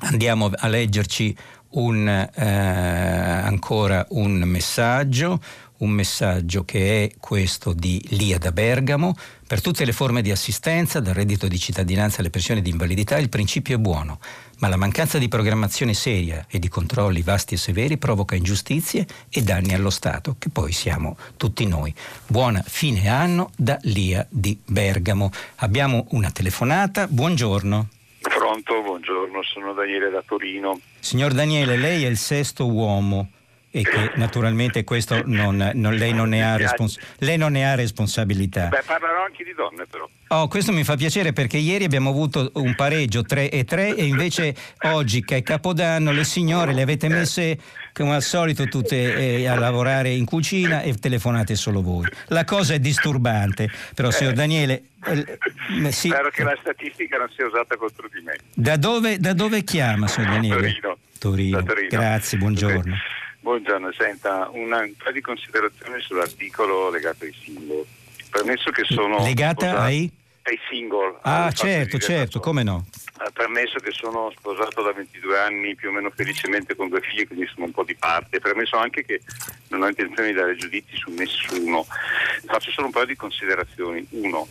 Andiamo a leggerci un, eh, ancora un messaggio un messaggio che è questo di Lia da Bergamo. Per tutte le forme di assistenza, dal reddito di cittadinanza alle pensioni di invalidità, il principio è buono, ma la mancanza di programmazione seria e di controlli vasti e severi provoca ingiustizie e danni allo Stato, che poi siamo tutti noi. Buona fine anno da Lia di Bergamo. Abbiamo una telefonata. Buongiorno. Pronto, buongiorno, sono Daniele da Torino. Signor Daniele, lei è il sesto uomo e che naturalmente questo non, non, lei, non respons- lei, non ne ha responsabilità. Beh, parlerò anche di donne però. Oh, questo mi fa piacere perché ieri abbiamo avuto un pareggio 3 e 3 e invece oggi che è Capodanno le signore le avete messe come al solito tutte eh, a lavorare in cucina e telefonate solo voi. La cosa è disturbante, però signor eh. Daniele... Eh, sì. Spero che la statistica non sia usata contro di me. Da dove, da dove chiama, signor Daniele? Torino. Torino. Torino. Grazie, buongiorno. Buongiorno, senta, una, un paio di considerazioni sull'articolo legato ai single. Permesso che sono... Legata sposato, ai? Ai single. Ah, certo, certo, come no? Permesso che sono sposato da 22 anni più o meno felicemente con due figli, quindi sono un po' di parte. Permesso anche che non ho intenzione di dare giudizi su nessuno. Faccio solo un paio di considerazioni. Uno,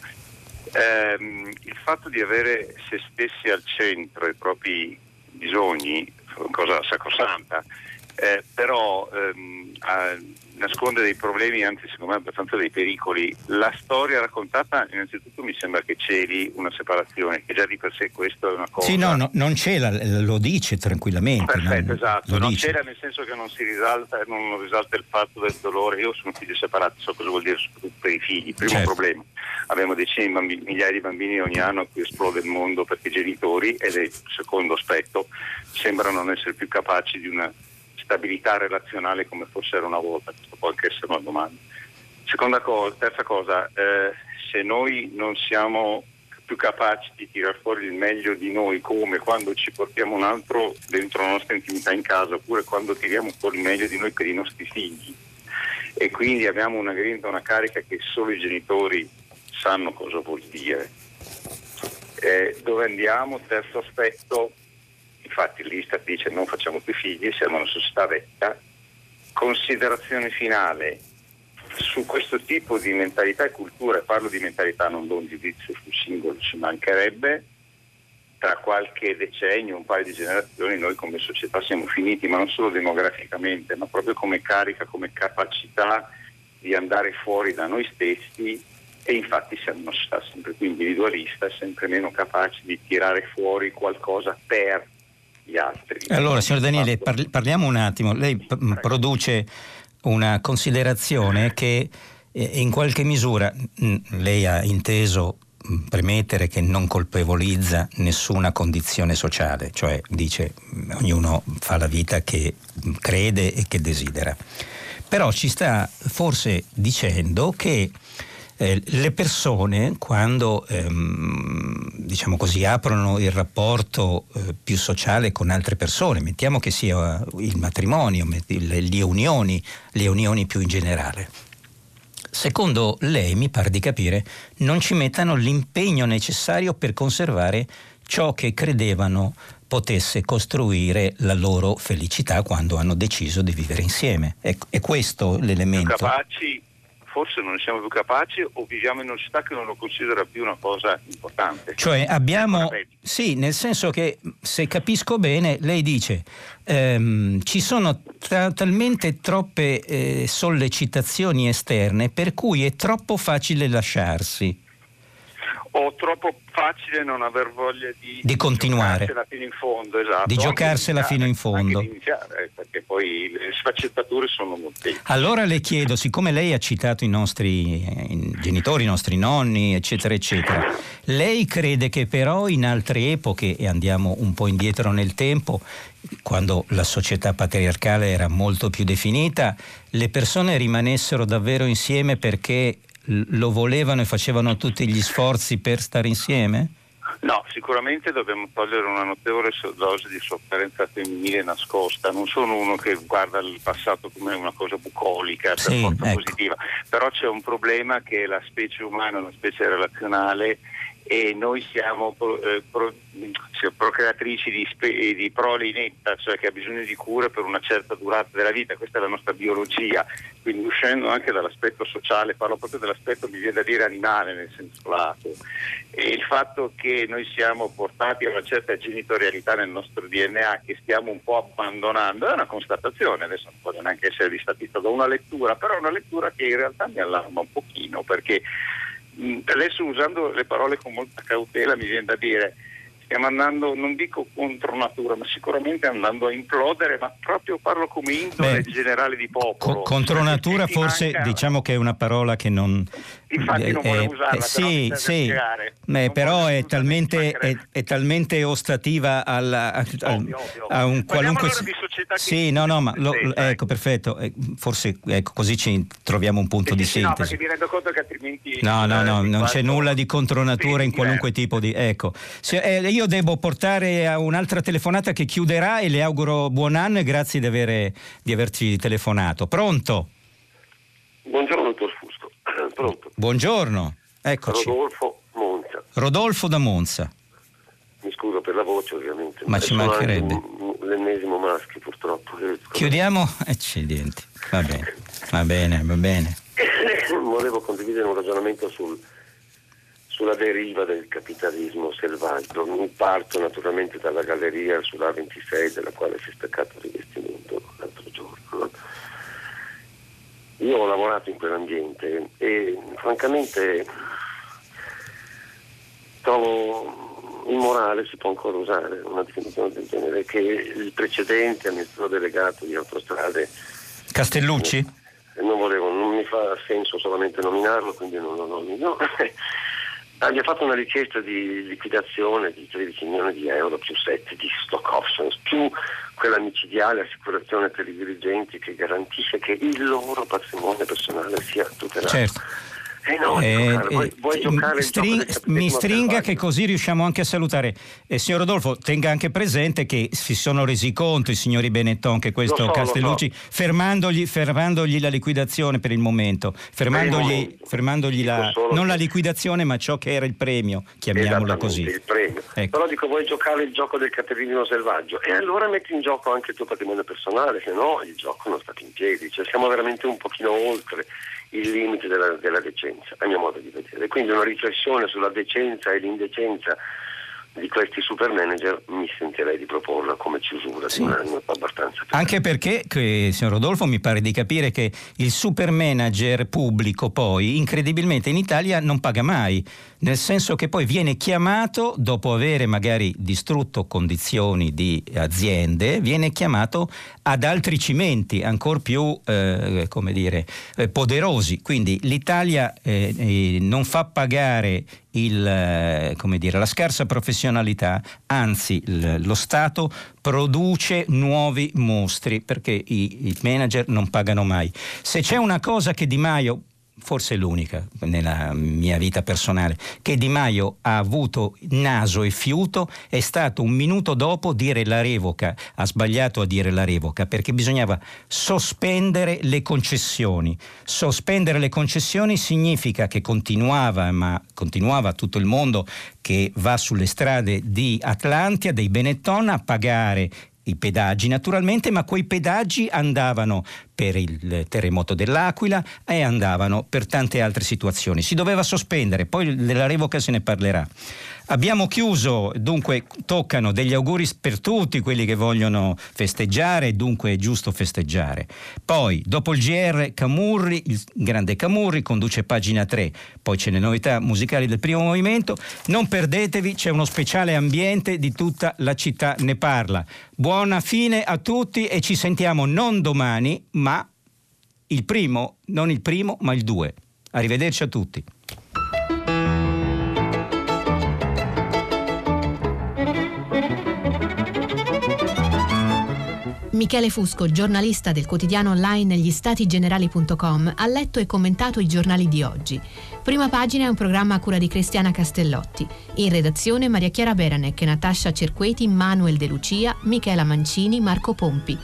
ehm, il fatto di avere se stessi al centro i propri bisogni, cosa sacrosanta, eh, però ehm, nasconde dei problemi, anzi secondo me abbastanza dei pericoli. La storia raccontata innanzitutto mi sembra che celi una separazione, che già di per sé questo è una cosa... Sì, no, no non cela, lo dice tranquillamente. Perfetto, esatto, non dice. cela nel senso che non si risalta, non risalta il fatto del dolore. Io sono figli separati, so cosa vuol dire per i figli. Primo certo. problema, abbiamo decine di bambini, migliaia di bambini ogni anno a cui esplode il mondo perché i genitori, ed è il secondo aspetto, sembrano non essere più capaci di una stabilità relazionale come forse era una volta, questo può anche essere una domanda. Seconda cosa, terza cosa, eh, se noi non siamo più capaci di tirar fuori il meglio di noi come quando ci portiamo un altro dentro la nostra intimità in casa oppure quando tiriamo fuori il meglio di noi per i nostri figli e quindi abbiamo una grinta, una carica che solo i genitori sanno cosa vuol dire. Eh, dove andiamo? Terzo aspetto, infatti l'Istat dice non facciamo più figli, siamo una società vecchia. Considerazione finale su questo tipo di mentalità e cultura, e parlo di mentalità, non do un giudizio sul singolo, ci mancherebbe, tra qualche decennio, un paio di generazioni, noi come società siamo finiti, ma non solo demograficamente, ma proprio come carica, come capacità di andare fuori da noi stessi e infatti siamo una società sempre più individualista, sempre meno capaci di tirare fuori qualcosa per gli altri. Allora, signor Daniele, parliamo un attimo. Lei p- produce una considerazione che eh, in qualche misura lei ha inteso premettere che non colpevolizza nessuna condizione sociale, cioè dice ognuno fa la vita che crede e che desidera. Però ci sta forse dicendo che eh, le persone quando ehm, diciamo così, aprono il rapporto eh, più sociale con altre persone, mettiamo che sia il matrimonio, le unioni, le unioni più in generale, secondo lei, mi pare di capire, non ci mettano l'impegno necessario per conservare ciò che credevano potesse costruire la loro felicità quando hanno deciso di vivere insieme. È, è questo l'elemento. Capaci forse non ne siamo più capaci o viviamo in una città che non lo considera più una cosa importante. Cioè abbiamo, sì, nel senso che se capisco bene, lei dice ehm, ci sono tra, talmente troppe eh, sollecitazioni esterne per cui è troppo facile lasciarsi. O troppo facile non aver voglia di, di continuare fino in fondo, esatto. di giocarsela fino in fondo. Iniziare, perché poi le sfaccettature sono molteplici. Allora le chiedo, siccome lei ha citato i nostri eh, genitori, i nostri nonni, eccetera, eccetera, lei crede che però in altre epoche, e andiamo un po' indietro nel tempo, quando la società patriarcale era molto più definita, le persone rimanessero davvero insieme perché lo volevano e facevano tutti gli sforzi per stare insieme? No, sicuramente dobbiamo togliere una notevole dose di sofferenza femminile nascosta. Non sono uno che guarda il passato come una cosa bucolica, per sì, forza ecco. positiva, però c'è un problema che la specie umana è una specie relazionale e noi siamo eh, pro, procreatrici di, spe, di prole inetta, cioè che ha bisogno di cure per una certa durata della vita, questa è la nostra biologia, quindi uscendo anche dall'aspetto sociale, parlo proprio dell'aspetto, mi viene da dire animale nel senso lato, e il fatto che noi siamo portati a una certa genitorialità nel nostro DNA che stiamo un po' abbandonando è una constatazione, adesso non può neanche essere vista da una lettura, però è una lettura che in realtà mi allarma un pochino perché Mm, adesso usando le parole con molta cautela mi viene da dire stiamo andando, non dico contro natura, ma sicuramente andando a implodere, ma proprio parlo come indole Beh, generale di popolo. Co- contro natura forse manca... diciamo che è una parola che non... Infatti non eh, usarla, eh, sì, sì, Beh, però è talmente, è, è talmente, ostativa alla, a, ovvio, ovvio. a, un qualunque... Sì, no, no, ma lo, ecco, perfetto, eh, forse ecco, così ci troviamo un punto sì, di sì, sintesi. No, perché mi rendo conto che altrimenti... No, no, no, non c'è nulla di contro natura in qualunque tipo di... Ecco, Se, eh, io devo portare a un'altra telefonata che chiuderà e le auguro buon anno e grazie di, avere, di averci telefonato. Pronto? Buongiorno. Pronto. Buongiorno, eccoci. Rodolfo Monza. Rodolfo da Monza. Mi scuso per la voce ovviamente. Ma ci mancherebbe. L'ennesimo maschio purtroppo. Chiudiamo? Accidenti. Va bene, va bene, va bene. [COUGHS] Volevo condividere un ragionamento sul, sulla deriva del capitalismo selvaggio. Mi parto naturalmente dalla galleria sulla 26 della quale si è staccato il rivestimento l'altro. Io ho lavorato in quell'ambiente e francamente trovo immorale, si può ancora usare una definizione del genere, che il precedente amministratore delegato di autostrade Castellucci? Non volevo, non mi fa senso solamente nominarlo, quindi non lo nomino. Ah, gli ha fatto una richiesta di liquidazione di 13 milioni di euro più 7 di stock options, più quella micidiale assicurazione per i dirigenti che garantisce che il loro patrimonio personale sia tutelato. Certo. Eh no, eh, vuoi, vuoi eh, string, mi stringa che così riusciamo anche a salutare. Eh, signor Rodolfo, tenga anche presente che si sono resi conto i signori Benetton che questo so, Castellucci, so. fermandogli, fermandogli, la liquidazione per il momento, fermandogli, fermandogli la, non la liquidazione ma ciò che era il premio, chiamiamolo così. Ecco. Però dico vuoi giocare il gioco del capitalismo selvaggio e allora metti in gioco anche il tuo patrimonio personale, se no il gioco non sta in piedi, cioè siamo veramente un pochino oltre il limite della, della decenza, a mio modo di vedere. Quindi una riflessione sulla decenza e l'indecenza di questi super manager mi sentirei di proporla come chiusura sì. di un anno abbastanza. Anche perché, che, signor Rodolfo, mi pare di capire che il super manager pubblico poi incredibilmente in Italia non paga mai, nel senso che poi viene chiamato dopo avere magari distrutto condizioni di aziende, viene chiamato ad altri cimenti ancora più eh, dire, eh, poderosi. Quindi l'Italia eh, eh non fa pagare il, eh, dire, la scarsa professionalità, anzi lo Stato produce nuovi mostri perché i, i manager non pagano mai. Se c'è una cosa che Di Maio forse l'unica nella mia vita personale, che Di Maio ha avuto naso e fiuto è stato un minuto dopo dire la revoca, ha sbagliato a dire la revoca perché bisognava sospendere le concessioni. Sospendere le concessioni significa che continuava, ma continuava tutto il mondo che va sulle strade di Atlantia, dei Benetton a pagare i pedaggi naturalmente, ma quei pedaggi andavano per il terremoto dell'Aquila e andavano per tante altre situazioni. Si doveva sospendere, poi della revoca se ne parlerà. Abbiamo chiuso, dunque toccano degli auguri per tutti quelli che vogliono festeggiare, dunque è giusto festeggiare. Poi, dopo il GR, Camurri, il grande Camurri, conduce pagina 3. Poi c'è le novità musicali del primo movimento. Non perdetevi, c'è uno speciale ambiente di tutta la città ne parla. Buona fine a tutti e ci sentiamo non domani, ma il primo, non il primo, ma il 2. Arrivederci a tutti. Michele Fusco, giornalista del quotidiano online gli statigenerali.com, ha letto e commentato i giornali di oggi. Prima pagina è un programma a cura di Cristiana Castellotti. In redazione Maria Chiara Beranec, Natascia Cerqueti, Manuel De Lucia, Michela Mancini, Marco Pompi.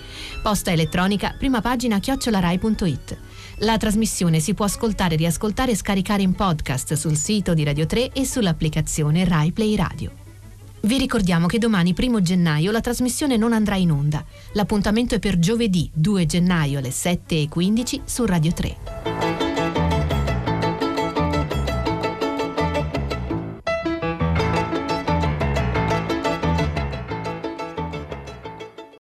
Posta elettronica, prima pagina chiocciolarai.it. La trasmissione si può ascoltare, riascoltare e scaricare in podcast sul sito di Radio 3 e sull'applicazione Rai Play Radio. Vi ricordiamo che domani, 1 gennaio, la trasmissione non andrà in onda. L'appuntamento è per giovedì 2 gennaio alle 7.15 su Radio 3.